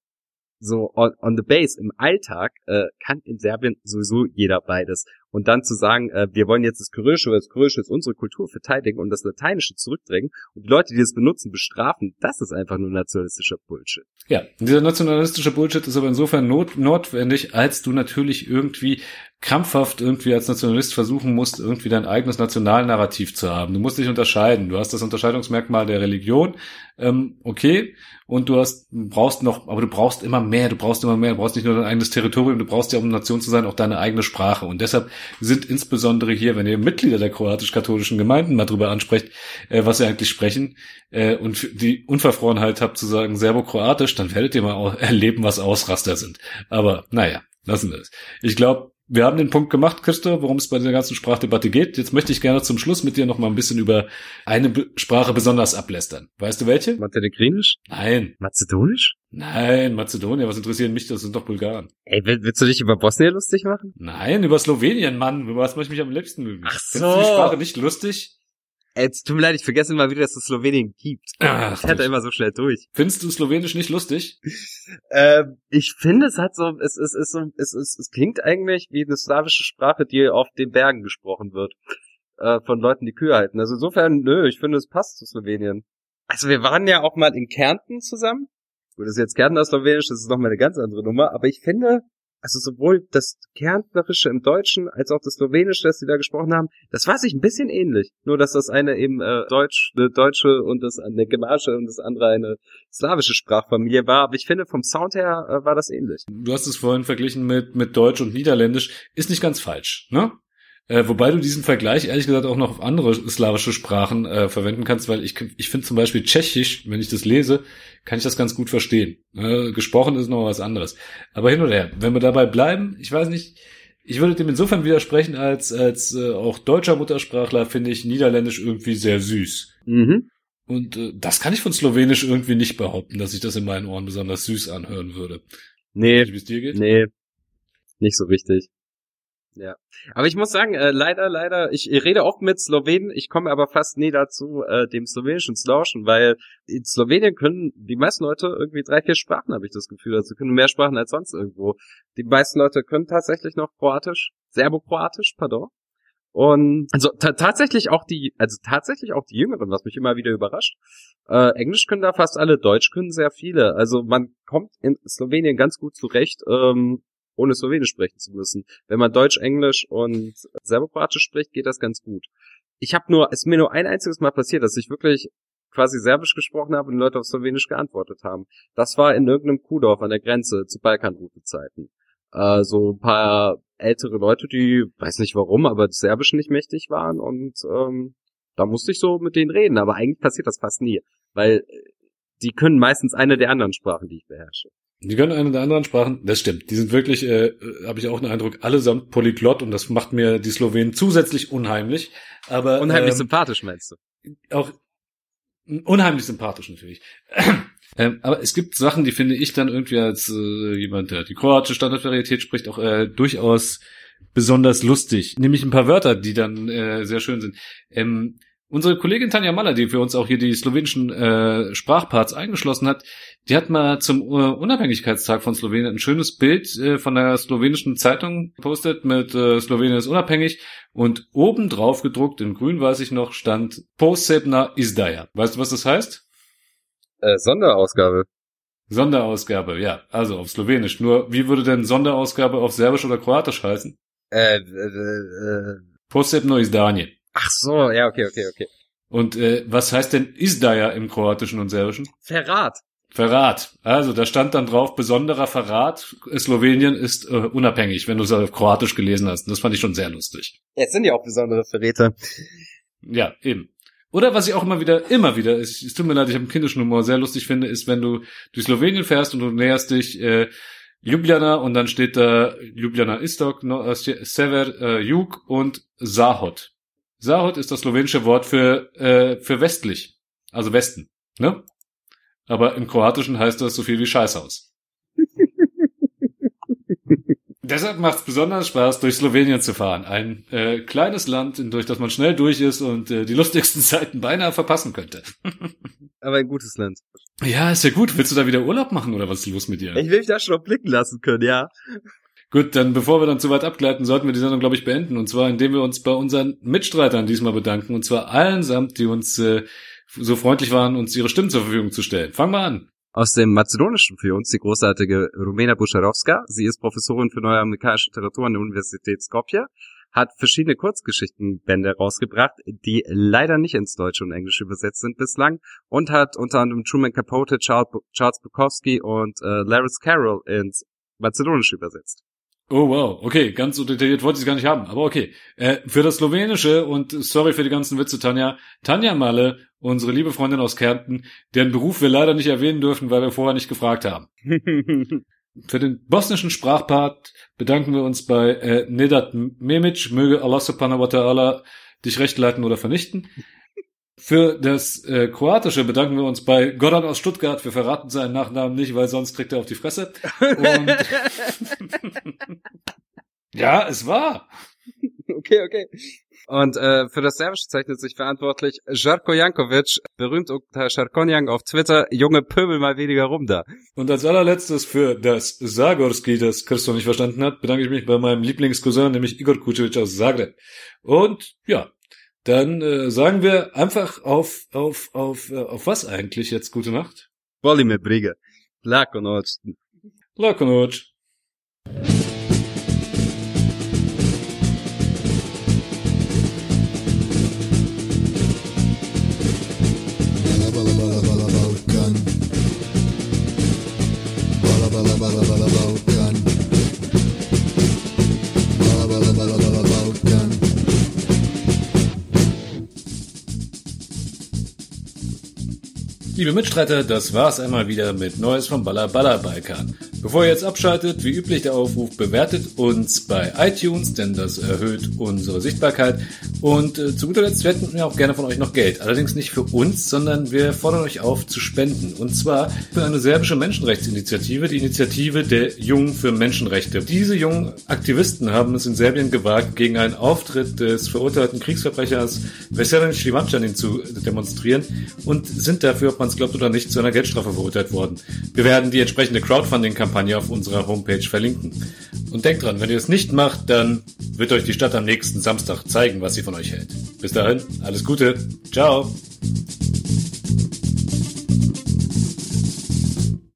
so on, on the base im Alltag äh, kann in Serbien sowieso jeder beides. Und dann zu sagen, äh, wir wollen jetzt das Kyrillische, weil das Kyrillische ist unsere Kultur verteidigen und das Lateinische zurückdrängen und die Leute, die das benutzen, bestrafen, das ist einfach nur nationalistischer Bullshit. Ja, dieser nationalistische Bullshit ist aber insofern not notwendig, als du natürlich irgendwie krampfhaft irgendwie als Nationalist versuchen musst, irgendwie dein eigenes Nationalnarrativ zu haben. Du musst dich unterscheiden. Du hast das Unterscheidungsmerkmal der Religion, ähm, okay, und du hast, brauchst noch, aber du brauchst immer mehr, du brauchst immer mehr, du brauchst nicht nur dein eigenes Territorium, du brauchst ja, um Nation zu sein, auch deine eigene Sprache. Und deshalb sind insbesondere hier, wenn ihr Mitglieder der kroatisch-katholischen Gemeinden mal drüber ansprecht, äh, was sie eigentlich sprechen, äh, und die Unverfrorenheit habt zu sagen Serbo-Kroatisch, dann werdet ihr mal *laughs* erleben, was Ausraster sind. Aber naja, lassen wir es. Ich glaube, wir haben den Punkt gemacht, Christo, worum es bei der ganzen Sprachdebatte geht. Jetzt möchte ich gerne zum Schluss mit dir noch mal ein bisschen über eine Sprache besonders ablästern. Weißt du welche? Montenegrinisch? Nein. Mazedonisch? Nein, Mazedonier. Was interessieren mich? Das sind doch Bulgaren. Ey, willst du dich über Bosnien lustig machen? Nein, über Slowenien, Mann. Über was möchte ich mich am liebsten mögen? Ach so. Findest du die Sprache nicht lustig? Jetzt tut mir leid, ich vergesse immer wieder, dass es Slowenien gibt. Ach, ich hatte immer so schnell durch. Findest du Slowenisch nicht lustig? ähm, ich finde, es hat so, es, es, es, es, es, es klingt eigentlich wie eine slawische Sprache, die auf den Bergen gesprochen wird. Äh, von Leuten, die Kühe halten. Also insofern, nö, ich finde, es passt zu Slowenien. Also wir waren ja auch mal in Kärnten zusammen. Gut, das ist jetzt Kärnten aus Slowenisch, das ist nochmal eine ganz andere Nummer, aber ich finde, also sowohl das Kärntnerische im Deutschen als auch das Slowenische, das sie da gesprochen haben, das war sich ein bisschen ähnlich. Nur, dass das eine eben äh, Deutsch, eine deutsche und das eine Gemarsche und das andere eine slawische Sprachfamilie war. Aber ich finde, vom Sound her äh, war das ähnlich. Du hast es vorhin verglichen mit, mit Deutsch und Niederländisch. Ist nicht ganz falsch, ne? Äh, wobei du diesen Vergleich ehrlich gesagt auch noch auf andere slawische Sprachen äh, verwenden kannst, weil ich, ich finde zum Beispiel Tschechisch, wenn ich das lese, kann ich das ganz gut verstehen. Äh, gesprochen ist noch was anderes. Aber hin oder her, wenn wir dabei bleiben, ich weiß nicht, ich würde dem insofern widersprechen, als, als äh, auch deutscher Muttersprachler finde ich Niederländisch irgendwie sehr süß. Mhm. Und äh, das kann ich von Slowenisch irgendwie nicht behaupten, dass ich das in meinen Ohren besonders süß anhören würde. Nee. Wie es dir geht? Nee. Nicht so richtig. Ja. Aber ich muss sagen, äh, leider, leider, ich rede oft mit Slowenen, ich komme aber fast nie dazu, äh, dem Slowenischen zu lauschen, weil in Slowenien können die meisten Leute irgendwie drei, vier Sprachen, habe ich das Gefühl. Also können mehr Sprachen als sonst irgendwo. Die meisten Leute können tatsächlich noch Kroatisch, Serbo-Kroatisch, pardon. Und also tatsächlich auch die, also tatsächlich auch die Jüngeren, was mich immer wieder überrascht. Äh, Englisch können da fast alle, Deutsch können sehr viele. Also man kommt in Slowenien ganz gut zurecht. Ähm, ohne Slowenisch sprechen zu müssen. Wenn man Deutsch, Englisch und Serbokroatisch spricht, geht das ganz gut. Ich habe nur, es ist mir nur ein einziges Mal passiert, dass ich wirklich quasi Serbisch gesprochen habe und Leute auf Slowenisch geantwortet haben. Das war in irgendeinem Kuhdorf an der Grenze zu Balkanroute-Zeiten. Äh, so ein paar ältere Leute, die, weiß nicht warum, aber Serbisch nicht mächtig waren und ähm, da musste ich so mit denen reden, aber eigentlich passiert das fast nie, weil die können meistens eine der anderen Sprachen, die ich beherrsche. Die können eine der anderen Sprachen, das stimmt. Die sind wirklich, äh, habe ich auch den Eindruck, allesamt polyglott und das macht mir die Slowenen zusätzlich unheimlich. Aber unheimlich ähm, sympathisch meinst du? Auch unheimlich sympathisch natürlich. *clears throat* ähm, aber es gibt Sachen, die finde ich dann irgendwie als äh, jemand, der die kroatische Standardvarietät spricht, auch äh, durchaus besonders lustig. Nämlich ein paar Wörter, die dann äh, sehr schön sind. Ähm, Unsere Kollegin Tanja Maller, die für uns auch hier die slowenischen äh, Sprachparts eingeschlossen hat, die hat mal zum uh, Unabhängigkeitstag von Slowenien ein schönes Bild äh, von der slowenischen Zeitung gepostet mit äh, Slowenien ist unabhängig und oben drauf gedruckt, in grün weiß ich noch, stand Posebna Izdaja. Weißt du, was das heißt? Äh, Sonderausgabe. Sonderausgabe, ja. Also auf Slowenisch. Nur, wie würde denn Sonderausgabe auf Serbisch oder Kroatisch heißen? Äh, äh, äh. Posebno Izdanje. Ach so, ja, okay, okay, okay. Und äh, was heißt denn Izdaja im Kroatischen und Serbischen? Verrat. Verrat. Also da stand dann drauf, besonderer Verrat. Slowenien ist äh, unabhängig, wenn du es auf Kroatisch gelesen hast. Das fand ich schon sehr lustig. Jetzt sind ja auch besondere Verräter. Ja, eben. Oder was ich auch immer wieder, immer wieder, es, es tut mir leid, ich habe einen kindischen Humor, sehr lustig finde, ist, wenn du durch Slowenien fährst und du näherst dich äh, Ljubljana und dann steht da Ljubljana Istok, no, äh, Sever, äh, Jug und Sahot. Sahot ist das slowenische Wort für, äh, für westlich, also Westen. Ne? Aber im Kroatischen heißt das so viel wie Scheißhaus. *laughs* Deshalb macht es besonders Spaß, durch Slowenien zu fahren. Ein äh, kleines Land, durch das man schnell durch ist und äh, die *laughs* lustigsten Zeiten beinahe verpassen könnte. *laughs* Aber ein gutes Land. Ja, ist ja gut. Willst du da wieder Urlaub machen oder was ist los mit dir? Ich will mich da schon blicken lassen können, ja. Gut, dann bevor wir dann zu weit abgleiten, sollten wir die Sendung, glaube ich, beenden. Und zwar, indem wir uns bei unseren Mitstreitern diesmal bedanken. Und zwar allen samt, die uns äh, so freundlich waren, uns ihre Stimmen zur Verfügung zu stellen. Fang mal an. Aus dem Mazedonischen für uns die großartige Rumena Buscharowska. Sie ist Professorin für neue amerikanische Literatur an der Universität Skopje, hat verschiedene Kurzgeschichtenbände rausgebracht, die leider nicht ins Deutsche und Englische übersetzt sind bislang und hat unter anderem Truman Capote, Charles Bukowski und äh, Laris Carroll ins Mazedonische übersetzt. Oh wow, okay, ganz so detailliert wollte ich es gar nicht haben, aber okay. Äh, für das Slowenische und sorry für die ganzen Witze, Tanja. Tanja Malle, unsere liebe Freundin aus Kärnten, deren Beruf wir leider nicht erwähnen dürfen, weil wir vorher nicht gefragt haben. *laughs* für den bosnischen Sprachpart bedanken wir uns bei äh, Nedat Memic, möge Allah subhanahu wa ta'ala dich recht leiten oder vernichten. Für das äh, Kroatische bedanken wir uns bei Goran aus Stuttgart. Wir verraten seinen Nachnamen nicht, weil sonst kriegt er auf die Fresse. *laughs* Ja, es war. Okay, okay. Und äh, für das Serbische zeichnet sich verantwortlich Jarko Jankovic, berühmt unter Scharkonjang auf Twitter, junge Pöbel mal weniger rum da. Und als allerletztes für das Zagorski, das Christo nicht verstanden hat, bedanke ich mich bei meinem Lieblingscousin, nämlich Igor Kucevic aus Zagreb. Und ja, dann äh, sagen wir einfach auf, auf, auf, äh, auf was eigentlich jetzt gute Nacht? Voli me briga. Lako noć. Liebe Mitstreiter, das war's einmal wieder mit Neues vom Baller Baller Balkan. Bevor ihr jetzt abschaltet, wie üblich der Aufruf, bewertet uns bei iTunes, denn das erhöht unsere Sichtbarkeit. Und äh, zu guter Letzt hätten wir auch gerne von euch noch Geld. Allerdings nicht für uns, sondern wir fordern euch auf zu spenden. Und zwar für eine serbische Menschenrechtsinitiative, die Initiative der Jungen für Menschenrechte. Diese jungen Aktivisten haben es in Serbien gewagt, gegen einen Auftritt des verurteilten Kriegsverbrechers Veselin Slivancanin zu demonstrieren und sind dafür, ob man es glaubt oder nicht, zu einer Geldstrafe verurteilt worden. Wir werden die entsprechende Crowdfunding-Kampagne auf unserer Homepage verlinken. Und denkt dran, wenn ihr es nicht macht, dann wird euch die Stadt am nächsten Samstag zeigen, was sie von euch hält. Bis dahin, alles Gute. Ciao.